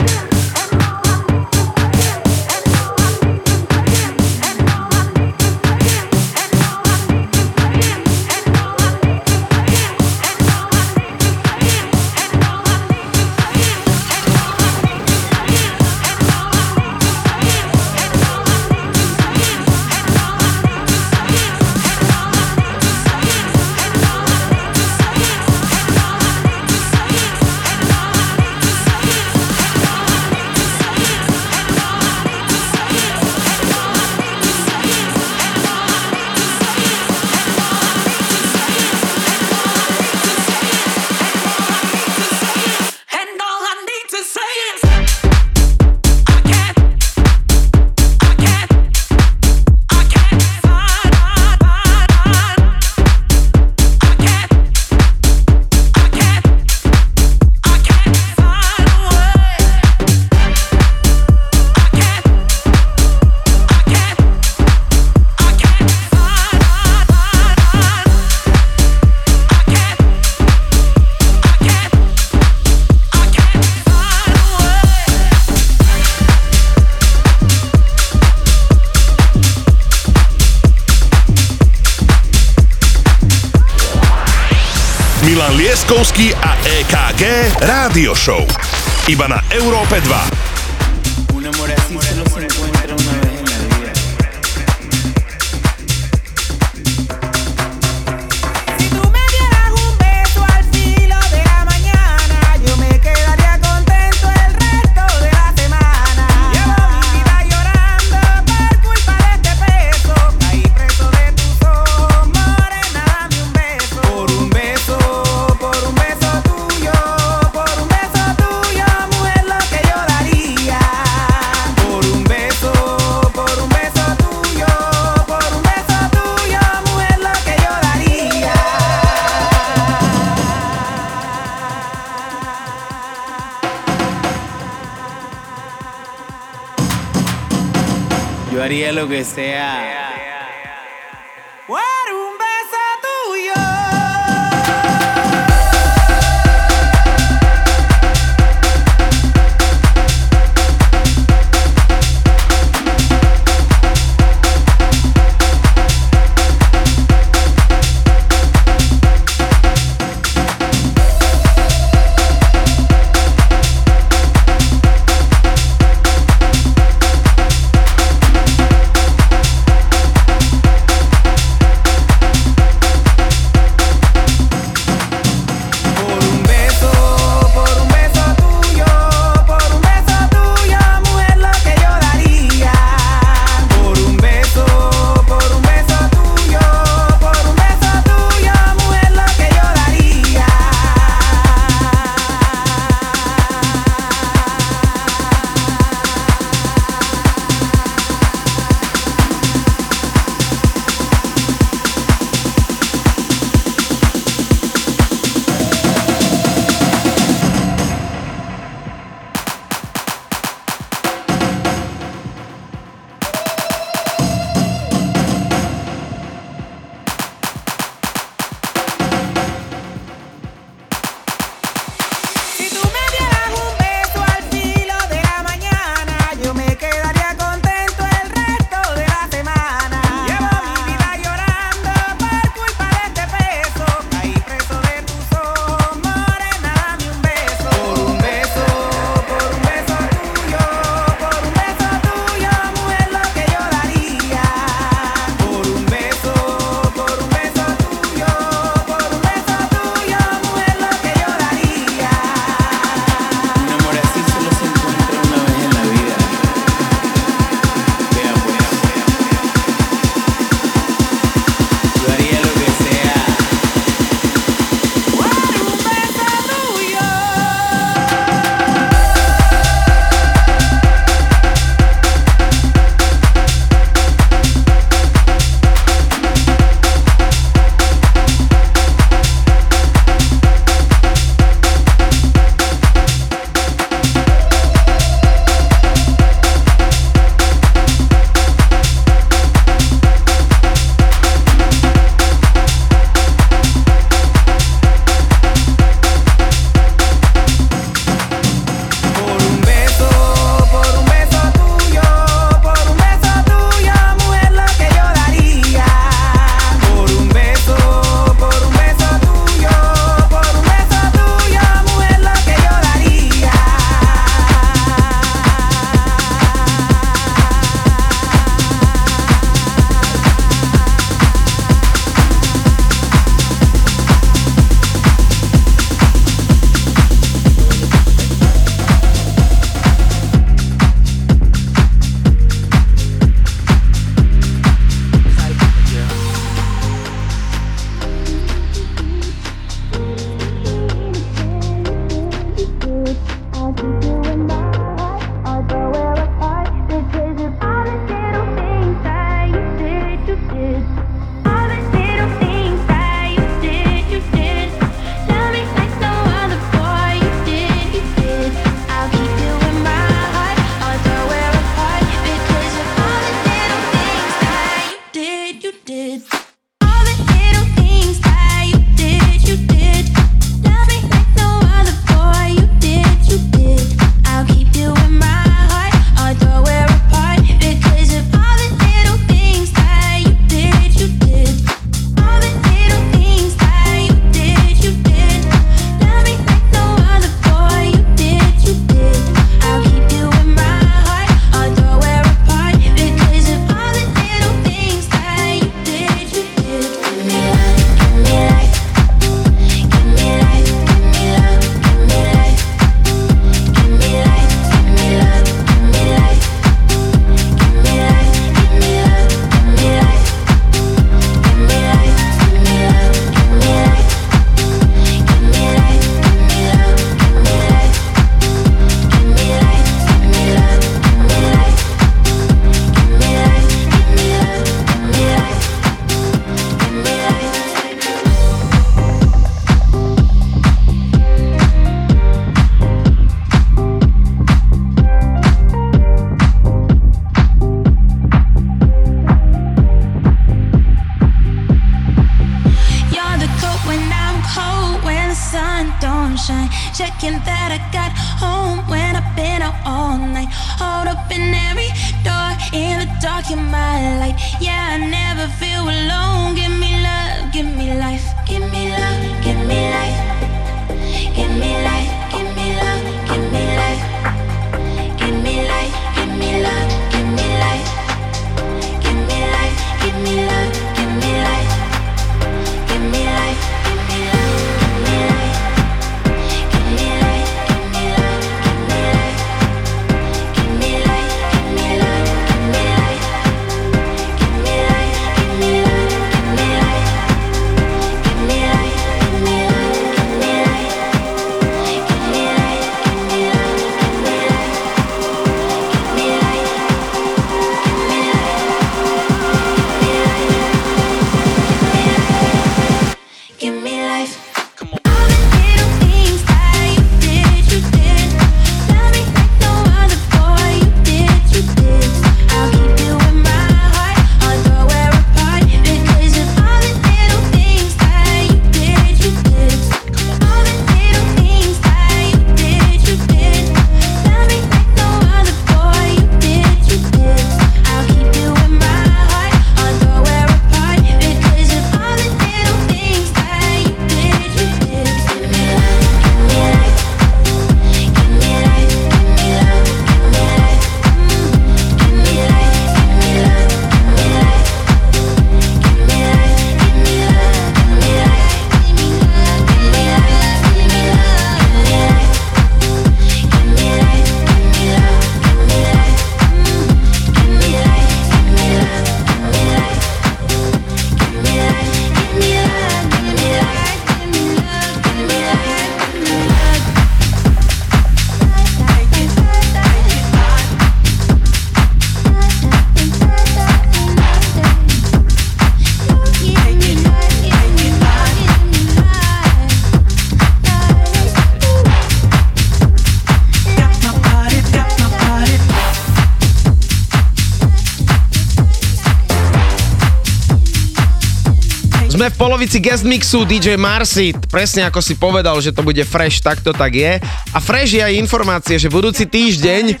polovici guest mixu DJ Marcy, presne ako si povedal, že to bude fresh, tak to tak je. A fresh je aj informácie, že budúci týždeň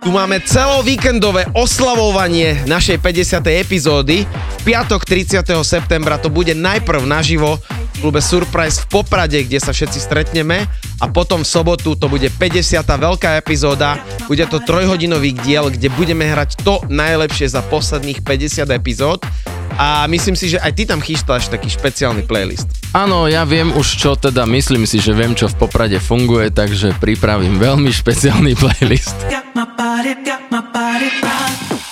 tu máme celovíkendové oslavovanie našej 50. epizódy. Piatok 30. septembra to bude najprv naživo v klube Surprise v Poprade, kde sa všetci stretneme a potom v sobotu to bude 50. veľká epizóda. Bude to trojhodinový diel, kde budeme hrať to najlepšie za posledných 50 epizód a myslím si, že aj ty tam chystáš taký špeciálny playlist. Áno, ja viem už čo teda, myslím si, že viem čo v Poprade funguje, takže pripravím veľmi špeciálny [laughs] playlist. Got my body, got my body, body.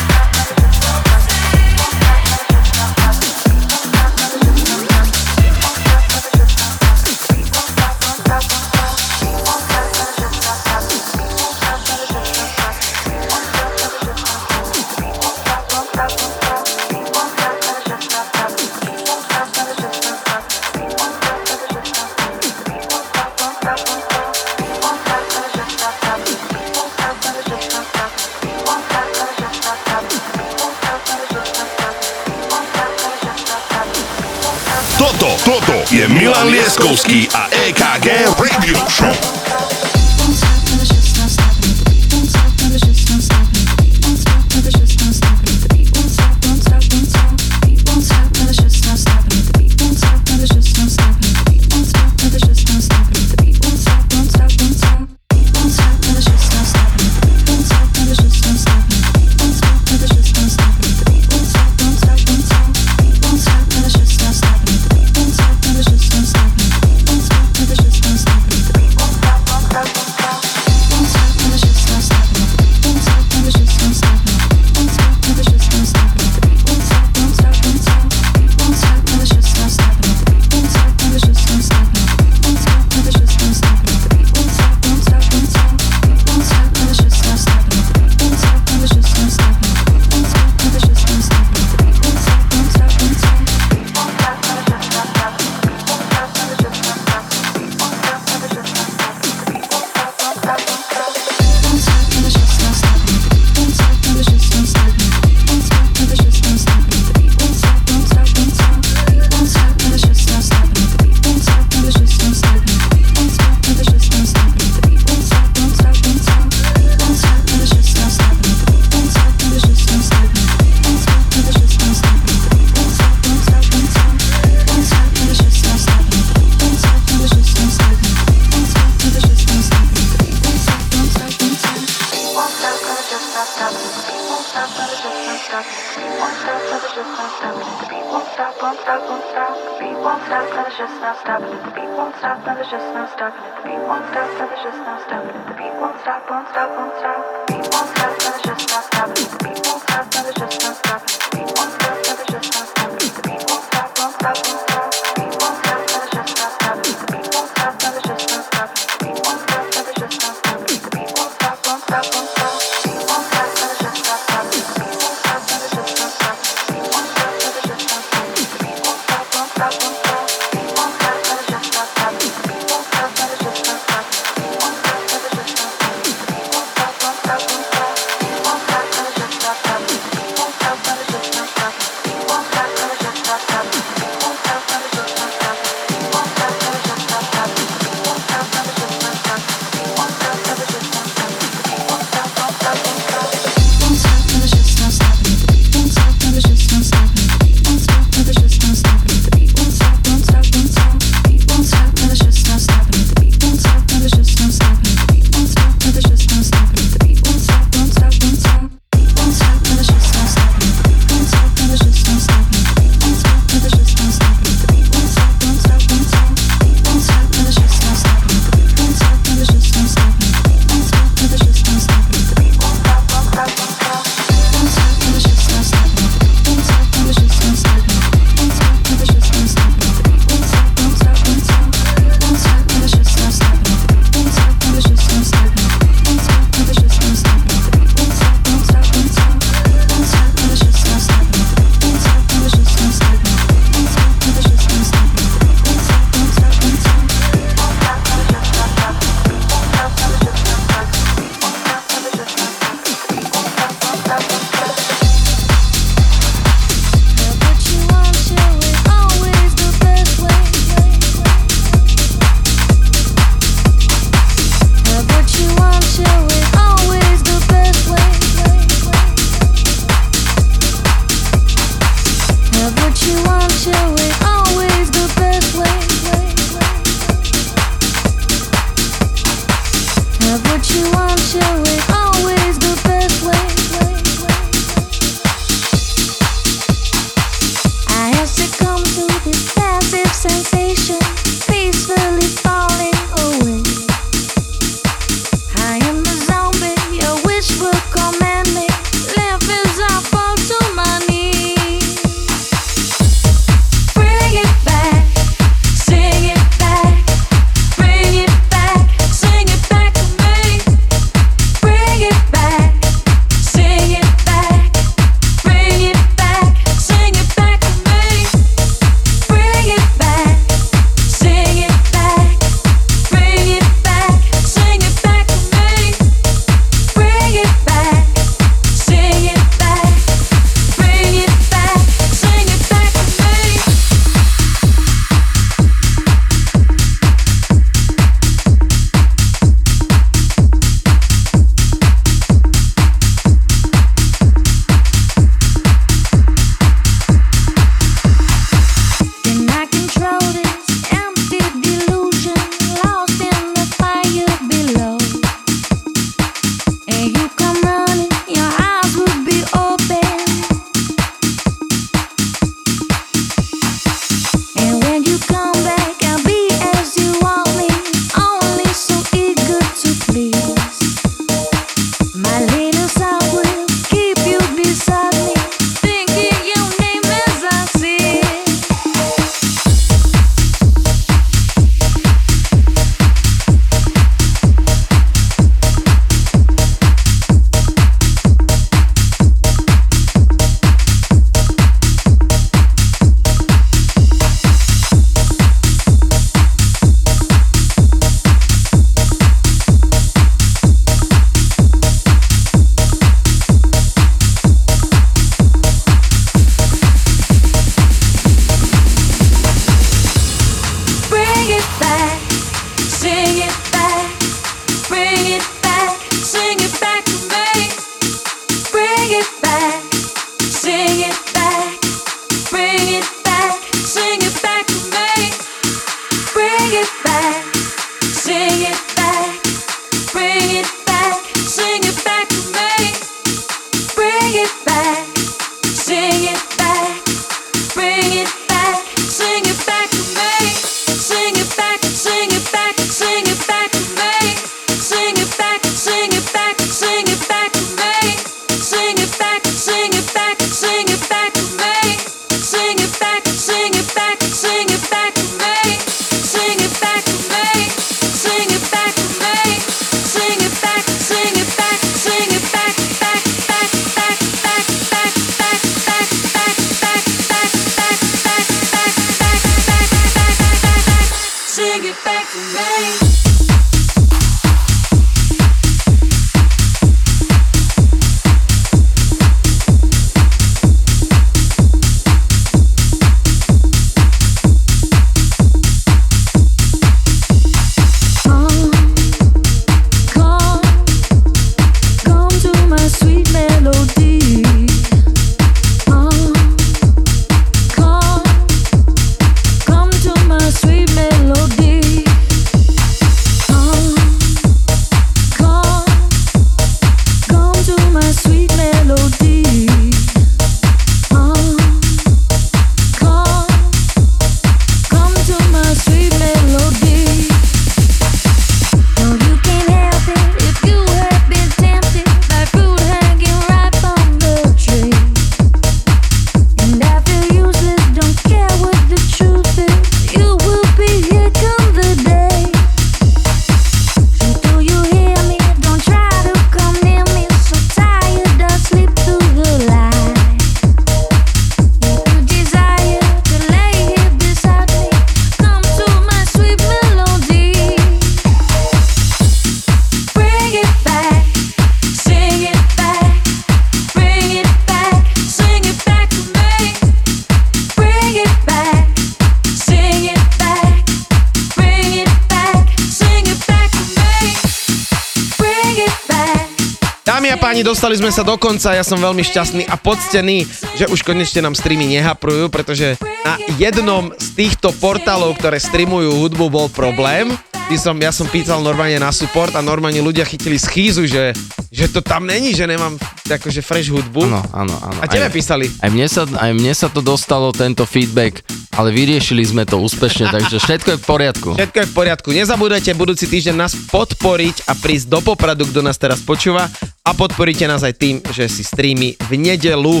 Dostali sme sa do konca, ja som veľmi šťastný a poctený, že už konečne nám streamy nehaprujú, pretože na jednom z týchto portálov, ktoré streamujú hudbu, bol problém. Ty som, ja som pýtal normálne na support a normálne ľudia chytili schýzu, že, že to tam není, že nemám akože fresh hudbu. Áno, áno, áno. A tebe Aj- písali. Aj mne, sa, aj mne sa to dostalo, tento feedback, ale vyriešili sme to úspešne, takže všetko je v poriadku. Všetko je v poriadku. Nezabúdajte budúci týždeň nás podporiť a prísť do Popradu, kto nás teraz počúva a podporíte nás aj tým, že si streamy v nedelu,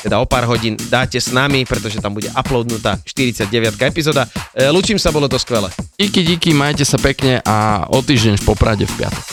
teda o pár hodín dáte s nami, pretože tam bude uploadnutá 49. epizóda. E, Lučím sa, bolo to skvelé. Díky, díky, majte sa pekne a o týždeň v Poprade v piatok.